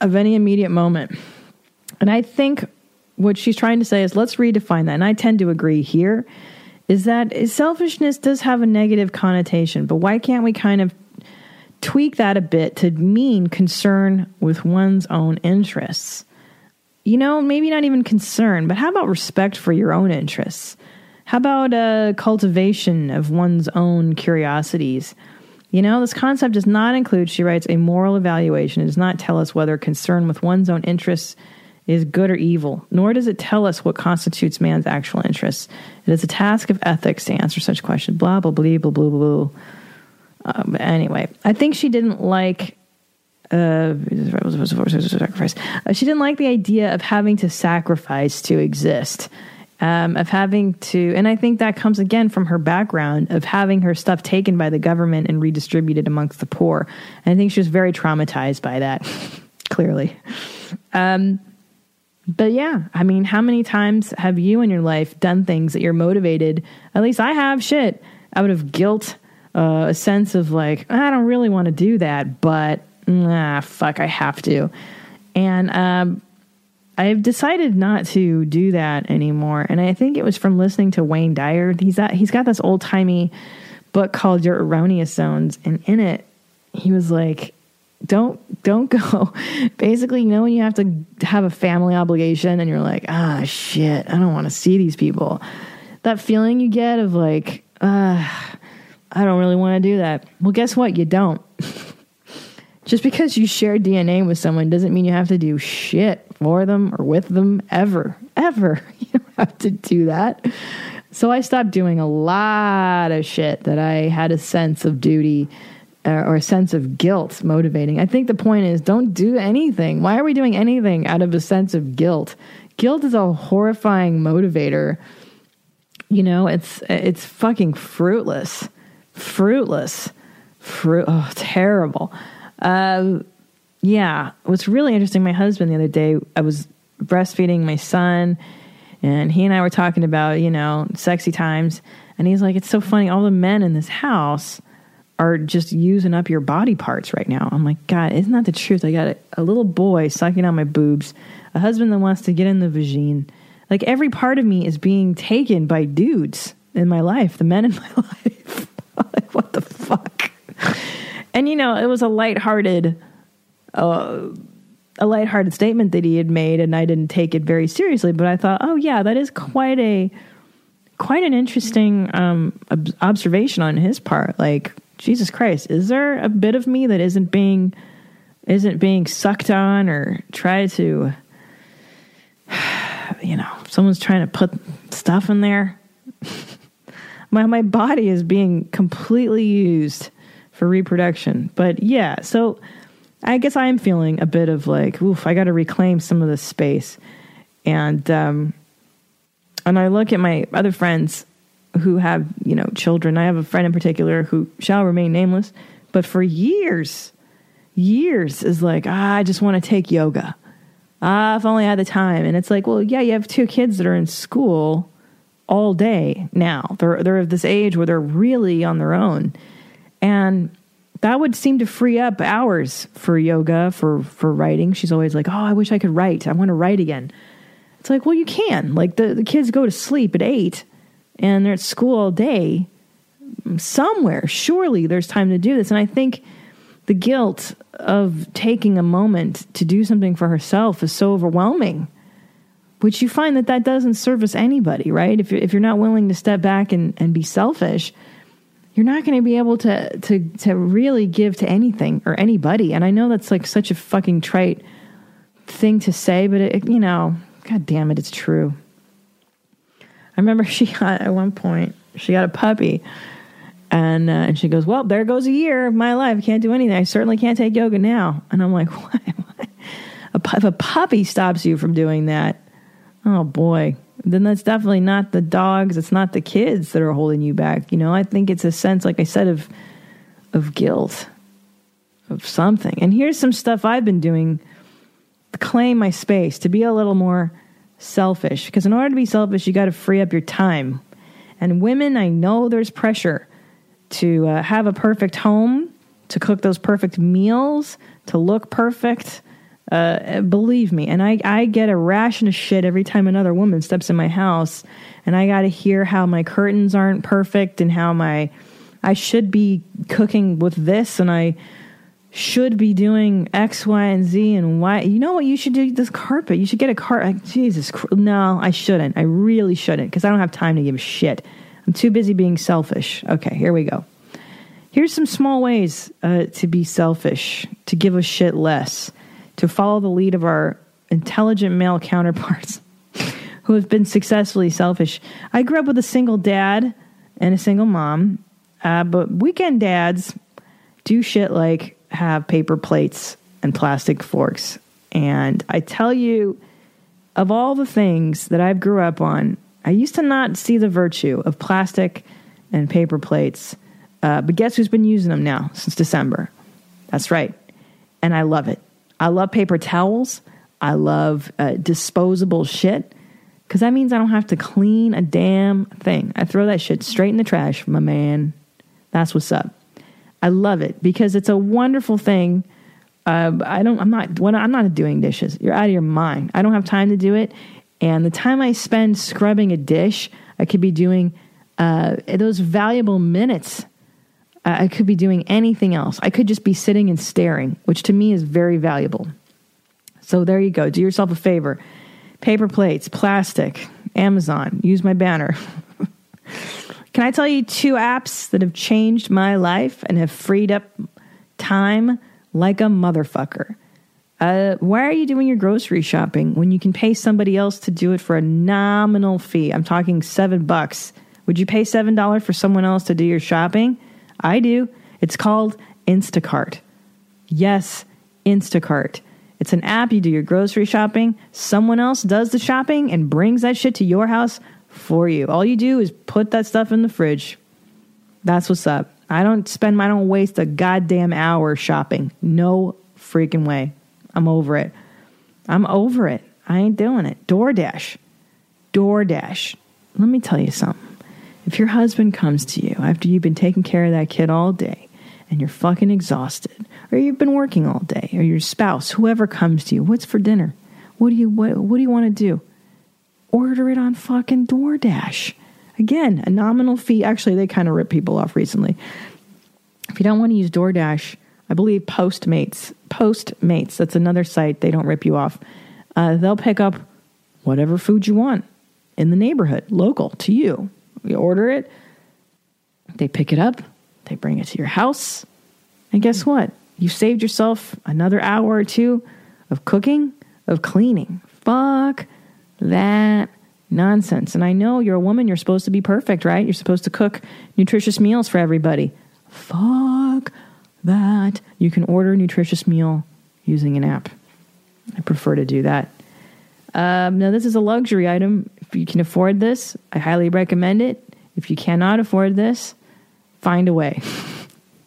of any immediate moment. And I think what she's trying to say is let's redefine that. And I tend to agree here is that selfishness does have a negative connotation, but why can't we kind of tweak that a bit to mean concern with one's own interests? You know, maybe not even concern, but how about respect for your own interests? How about a cultivation of one's own curiosities? You know, this concept does not include, she writes, a moral evaluation. It does not tell us whether concern with one's own interests is good or evil, nor does it tell us what constitutes man's actual interests. It is a task of ethics to answer such questions. Blah, blah, blah, blah, blah, blah. Um, anyway, I think she didn't like. Uh. Uh, she didn't like the idea of having to sacrifice to exist um, of having to, and I think that comes again from her background of having her stuff taken by the government and redistributed amongst the poor. And I think she was very traumatized by that, clearly. Um, but yeah, I mean, how many times have you in your life done things that you're motivated? At least I have shit out of guilt, uh, a sense of like, I don't really want to do that, but ah, fuck, I have to. And um, I've decided not to do that anymore. And I think it was from listening to Wayne Dyer. He's at, he's got this old timey book called Your Erroneous Zones, and in it, he was like, "Don't don't go." Basically, you know, when you have to have a family obligation, and you're like, "Ah, shit, I don't want to see these people." That feeling you get of like, "Ah, I don't really want to do that." Well, guess what? You don't. Just because you share DNA with someone doesn't mean you have to do shit for them or with them ever. Ever. You don't have to do that. So I stopped doing a lot of shit that I had a sense of duty uh, or a sense of guilt motivating. I think the point is don't do anything. Why are we doing anything out of a sense of guilt? Guilt is a horrifying motivator. You know, it's it's fucking fruitless. Fruitless. Fruit oh, terrible. Uh, yeah, was really interesting. My husband the other day, I was breastfeeding my son, and he and I were talking about, you know, sexy times. And he's like, It's so funny. All the men in this house are just using up your body parts right now. I'm like, God, isn't that the truth? I got a, a little boy sucking on my boobs, a husband that wants to get in the vagine. Like every part of me is being taken by dudes in my life, the men in my life. like, what the fuck? And you know, it was a lighthearted uh, a lighthearted statement that he had made, and I didn't take it very seriously. But I thought, oh yeah, that is quite a quite an interesting um, ob- observation on his part. Like, Jesus Christ, is there a bit of me that isn't being isn't being sucked on or tried to, you know, someone's trying to put stuff in there? my my body is being completely used for reproduction. But yeah, so I guess I am feeling a bit of like, oof, I got to reclaim some of this space. And, um, and I look at my other friends who have, you know, children. I have a friend in particular who shall remain nameless, but for years, years is like, ah, I just want to take yoga. Ah, if only I had the time. And it's like, well, yeah, you have two kids that are in school all day now. They're they're of this age where they're really on their own. And that would seem to free up hours for yoga, for for writing. She's always like, "Oh, I wish I could write. I want to write again." It's like, well, you can. Like the, the kids go to sleep at eight, and they're at school all day. Somewhere, surely there's time to do this. And I think the guilt of taking a moment to do something for herself is so overwhelming. Which you find that that doesn't service anybody, right? If you're, if you're not willing to step back and, and be selfish, you're not going to be able to to to really give to anything or anybody. And I know that's like such a fucking trite thing to say, but it, you know, god damn it, it's true. I remember she got at one point she got a puppy, and uh, and she goes, "Well, there goes a year of my life. Can't do anything. I certainly can't take yoga now." And I'm like, "What? If a puppy stops you from doing that, oh boy." Then that's definitely not the dogs. It's not the kids that are holding you back. You know, I think it's a sense, like I said, of of guilt, of something. And here's some stuff I've been doing to claim my space, to be a little more selfish. Because in order to be selfish, you got to free up your time. And women, I know there's pressure to uh, have a perfect home, to cook those perfect meals, to look perfect. Uh, believe me, and I, I get a ration of shit every time another woman steps in my house, and I got to hear how my curtains aren't perfect and how my I should be cooking with this, and I should be doing X, Y, and Z, and Y. You know what? You should do this carpet. You should get a carpet. Jesus, no, I shouldn't. I really shouldn't because I don't have time to give a shit. I'm too busy being selfish. Okay, here we go. Here's some small ways uh, to be selfish, to give a shit less, to follow the lead of our intelligent male counterparts who have been successfully selfish. I grew up with a single dad and a single mom, uh, but weekend dads do shit like have paper plates and plastic forks. And I tell you, of all the things that I've grew up on, I used to not see the virtue of plastic and paper plates. Uh, but guess who's been using them now since December? That's right. And I love it. I love paper towels. I love uh, disposable shit because that means I don't have to clean a damn thing. I throw that shit straight in the trash, my man. That's what's up. I love it because it's a wonderful thing. Uh, I don't. I'm not. When I'm not doing dishes, you're out of your mind. I don't have time to do it, and the time I spend scrubbing a dish, I could be doing uh, those valuable minutes. I could be doing anything else. I could just be sitting and staring, which to me is very valuable. So there you go. Do yourself a favor. Paper plates, plastic, Amazon. Use my banner. Can I tell you two apps that have changed my life and have freed up time like a motherfucker? Uh, why are you doing your grocery shopping when you can pay somebody else to do it for a nominal fee? I'm talking seven bucks. Would you pay seven dollars for someone else to do your shopping? I do. It's called Instacart. Yes, Instacart. It's an app. You do your grocery shopping. Someone else does the shopping and brings that shit to your house for you. All you do is put that stuff in the fridge. That's what's up. I don't spend, I don't waste a goddamn hour shopping. No freaking way. I'm over it. I'm over it. I ain't doing it. DoorDash. DoorDash. Let me tell you something. If your husband comes to you after you've been taking care of that kid all day and you're fucking exhausted, or you've been working all day, or your spouse, whoever comes to you, what's for dinner? What do you what, what do you want to do? order it on fucking DoorDash. Again, a nominal fee. Actually, they kind of rip people off recently. If you don't want to use DoorDash, I believe Postmates, Postmates, that's another site, they don't rip you off. Uh, they'll pick up whatever food you want in the neighborhood, local to you. You order it, they pick it up, they bring it to your house, and guess what? You saved yourself another hour or two of cooking, of cleaning. Fuck that nonsense. And I know you're a woman, you're supposed to be perfect, right? You're supposed to cook nutritious meals for everybody. Fuck that. You can order a nutritious meal using an app. I prefer to do that. Um, now, this is a luxury item. If you can afford this, I highly recommend it. If you cannot afford this, find a way.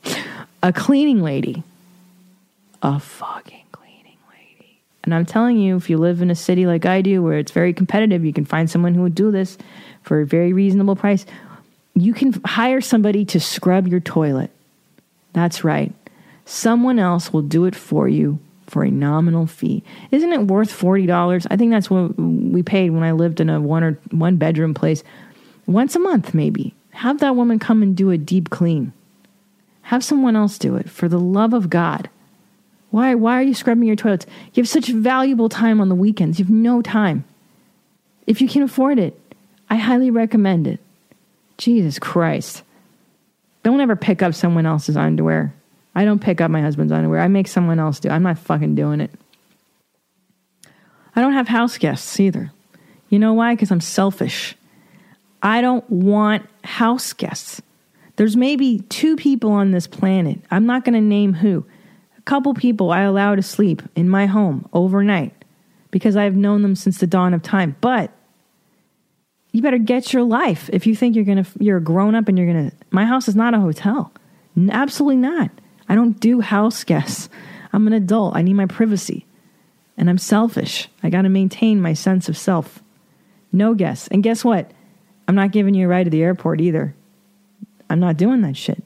a cleaning lady. a fucking cleaning lady. And I'm telling you, if you live in a city like I do, where it's very competitive, you can find someone who would do this for a very reasonable price. You can hire somebody to scrub your toilet. That's right. Someone else will do it for you for a nominal fee. Isn't it worth forty dollars? I think that's what we paid when I lived in a one or one bedroom place. Once a month, maybe. Have that woman come and do a deep clean. Have someone else do it for the love of God. Why why are you scrubbing your toilets? You have such valuable time on the weekends. You have no time. If you can afford it, I highly recommend it. Jesus Christ. Don't ever pick up someone else's underwear. I don't pick up my husband's underwear. I make someone else do. I'm not fucking doing it. I don't have house guests either. You know why? Because I'm selfish. I don't want house guests. There's maybe two people on this planet. I'm not going to name who. A couple people I allow to sleep in my home overnight because I've known them since the dawn of time. But you better get your life if you think you're going to you're a grown up and you're going to My house is not a hotel. Absolutely not. I don't do house guests. I'm an adult. I need my privacy. And I'm selfish. I got to maintain my sense of self. No guests. And guess what? I'm not giving you a ride to the airport either. I'm not doing that shit.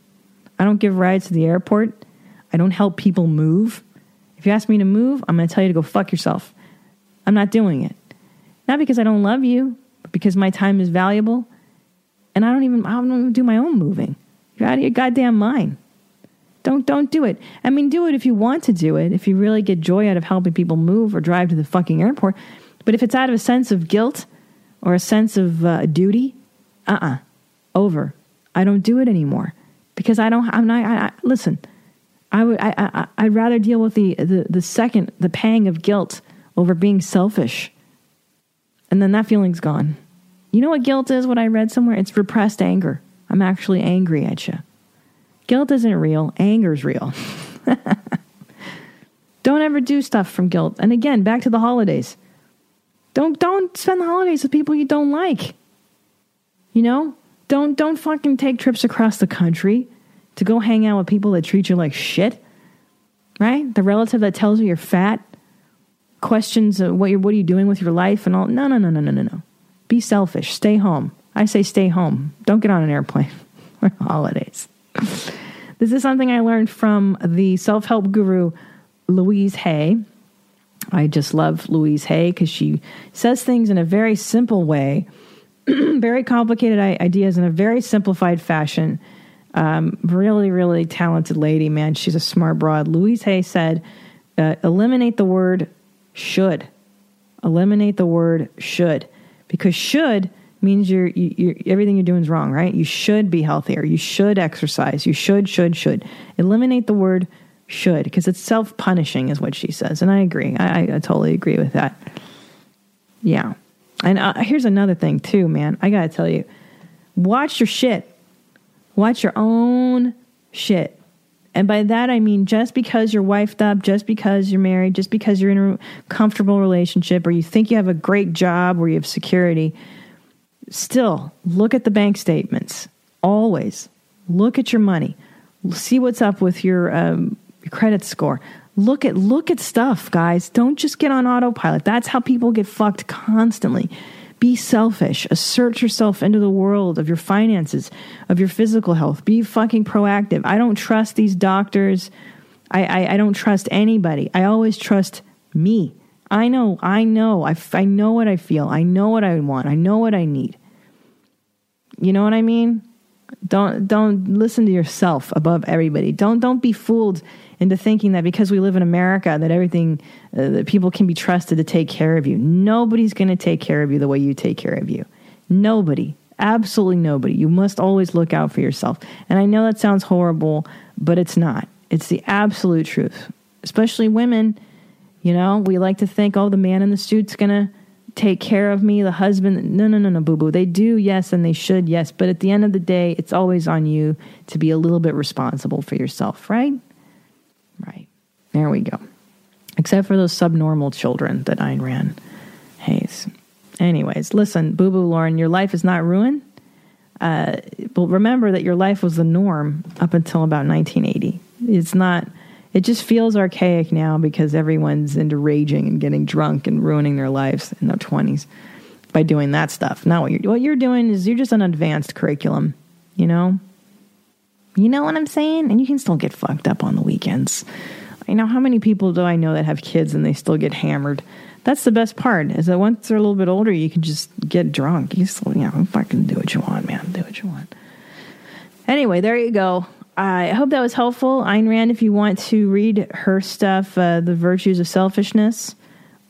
I don't give rides to the airport. I don't help people move. If you ask me to move, I'm going to tell you to go fuck yourself. I'm not doing it. Not because I don't love you, but because my time is valuable. And I don't even I don't even do my own moving. You're out of your goddamn mind. Don't don't do it. I mean, do it if you want to do it. If you really get joy out of helping people move or drive to the fucking airport. But if it's out of a sense of guilt or a sense of uh, duty, uh uh over. I don't do it anymore because I don't. I'm not. I, I, listen, I would. I, I. I'd rather deal with the, the the second the pang of guilt over being selfish, and then that feeling's gone. You know what guilt is? What I read somewhere. It's repressed anger. I'm actually angry at you. Guilt isn't real. Anger's real. don't ever do stuff from guilt. And again, back to the holidays. Don't don't spend the holidays with people you don't like. You know, don't don't fucking take trips across the country to go hang out with people that treat you like shit. Right? The relative that tells you you're fat, questions uh, what you're what are you doing with your life and all. No, no, no, no, no, no, no. Be selfish. Stay home. I say stay home. Don't get on an airplane for holidays. this is something I learned from the self-help guru Louise Hay. I just love Louise Hay because she says things in a very simple way very complicated ideas in a very simplified fashion. Um, really, really talented lady, man. She's a smart broad. Louise Hay said, uh, eliminate the word should. Eliminate the word should. Because should means you're, you, you're, everything you're doing is wrong, right? You should be healthier. You should exercise. You should, should, should. Eliminate the word should because it's self punishing, is what she says. And I agree. I, I, I totally agree with that. Yeah. And uh, here's another thing too, man. I gotta tell you, watch your shit. Watch your own shit. And by that I mean just because you're wifed up, just because you're married, just because you're in a comfortable relationship, or you think you have a great job where you have security, still look at the bank statements. Always look at your money. See what's up with your, um, credit score. Look at look at stuff, guys. Don't just get on autopilot. That's how people get fucked constantly. Be selfish. Assert yourself into the world of your finances, of your physical health. Be fucking proactive. I don't trust these doctors. I, I, I don't trust anybody. I always trust me. I know, I know, I, I know what I feel. I know what I want. I know what I need. You know what I mean? Don't don't listen to yourself above everybody. Don't don't be fooled into thinking that because we live in America that everything uh, that people can be trusted to take care of you. Nobody's going to take care of you the way you take care of you. Nobody. Absolutely nobody. You must always look out for yourself. And I know that sounds horrible, but it's not. It's the absolute truth. Especially women, you know, we like to think, oh, the man in the suit's going to take care of me, the husband. No, no, no, no, boo boo. They do, yes, and they should, yes. But at the end of the day, it's always on you to be a little bit responsible for yourself, right? Right. There we go. Except for those subnormal children that Ayn Rand hates. Anyways, listen, Boo Boo Lauren, your life is not ruined. Uh, but remember that your life was the norm up until about 1980. It's not. It just feels archaic now because everyone's into raging and getting drunk and ruining their lives in their 20s by doing that stuff. Now what you're what you're doing is you're just an advanced curriculum, you know? You know what I'm saying? And you can still get fucked up on the weekends. I know how many people do I know that have kids and they still get hammered. That's the best part is that once they're a little bit older, you can just get drunk. You still, you know, fucking do what you want, man. Do what you want. Anyway, there you go. I hope that was helpful. Ayn Rand, if you want to read her stuff, uh, The Virtues of Selfishness,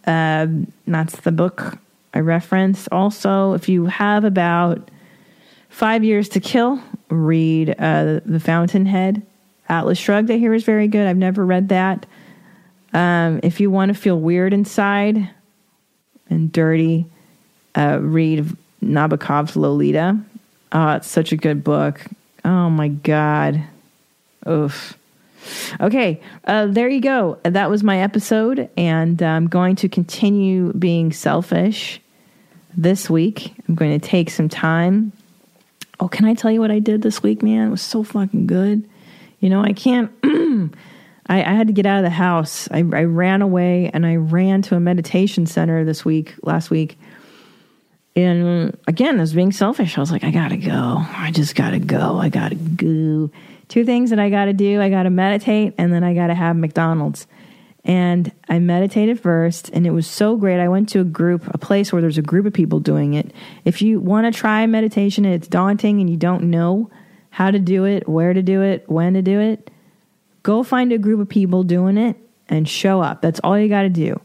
uh, that's the book I referenced. Also, if you have about five years to kill, read uh, The Fountainhead. Atlas Shrugged, I hear, is very good. I've never read that. Um, if you want to feel weird inside and dirty, uh, read Nabokov's Lolita. Oh, it's such a good book. Oh my God. Oof. Okay, uh, there you go. That was my episode, and I'm going to continue being selfish this week. I'm going to take some time. Oh, can I tell you what I did this week, man? It was so fucking good. You know, I can't. I, I, had to get out of the house. I, I ran away and I ran to a meditation center this week, last week. And again, I was being selfish. I was like, I gotta go. I just gotta go. I gotta go two things that I got to do I got to meditate, and then I got to have McDonald's. And I meditated first, and it was so great. I went to a group, a place where there's a group of people doing it. If you want to try meditation and it's daunting and you don't know how to do it, where to do it, when to do it, go find a group of people doing it and show up. That's all you got to do.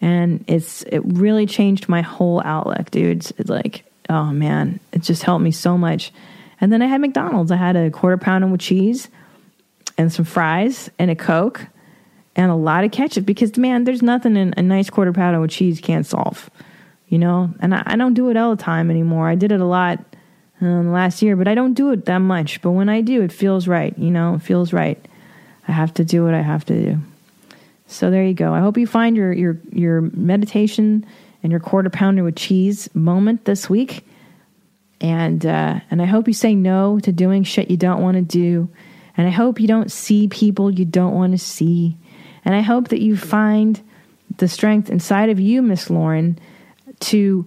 And it's it really changed my whole outlook, dudes. It's like, oh man, it just helped me so much. And then I had McDonald's. I had a quarter pounder with cheese and some fries and a Coke and a lot of ketchup because, man, there's nothing in a nice quarter pounder with cheese can't solve, you know? And I, I don't do it all the time anymore. I did it a lot um, last year, but I don't do it that much. But when I do, it feels right, you know? It feels right. I have to do what I have to do. So there you go. I hope you find your, your, your meditation and your quarter pounder with cheese moment this week and uh, and I hope you say no to doing shit you don't want to do, and I hope you don't see people you don't want to see, and I hope that you find the strength inside of you, Miss Lauren, to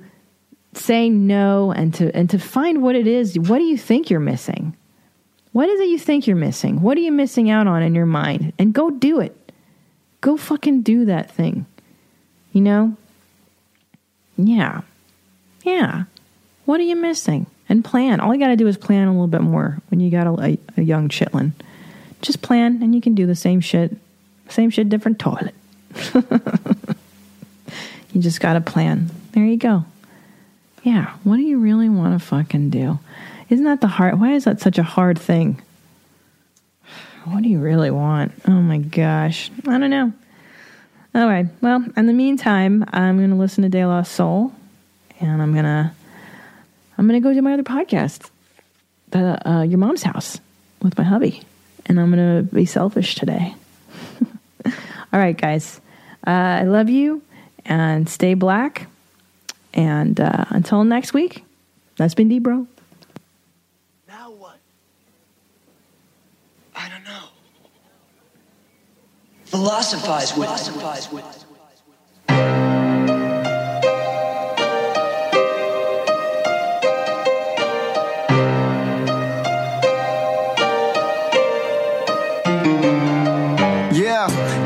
say no and to and to find what it is. What do you think you're missing? What is it you think you're missing? What are you missing out on in your mind? And go do it. Go fucking do that thing. You know? Yeah. Yeah. What are you missing? And plan. All you got to do is plan a little bit more when you got a, a, young chitlin. Just plan, and you can do the same shit, same shit, different toilet. you just got to plan. There you go. Yeah. What do you really want to fucking do? Isn't that the hard? Why is that such a hard thing? What do you really want? Oh my gosh. I don't know. All right. Well, in the meantime, I'm going to listen to De La Soul and I'm going to I'm going to go do my other podcast, the, uh, Your Mom's House, with my hubby. And I'm going to be selfish today. All right, guys. Uh, I love you and stay black. And uh, until next week, that's been D Bro. Now what? I don't know. Philosophize with. Philosophize with.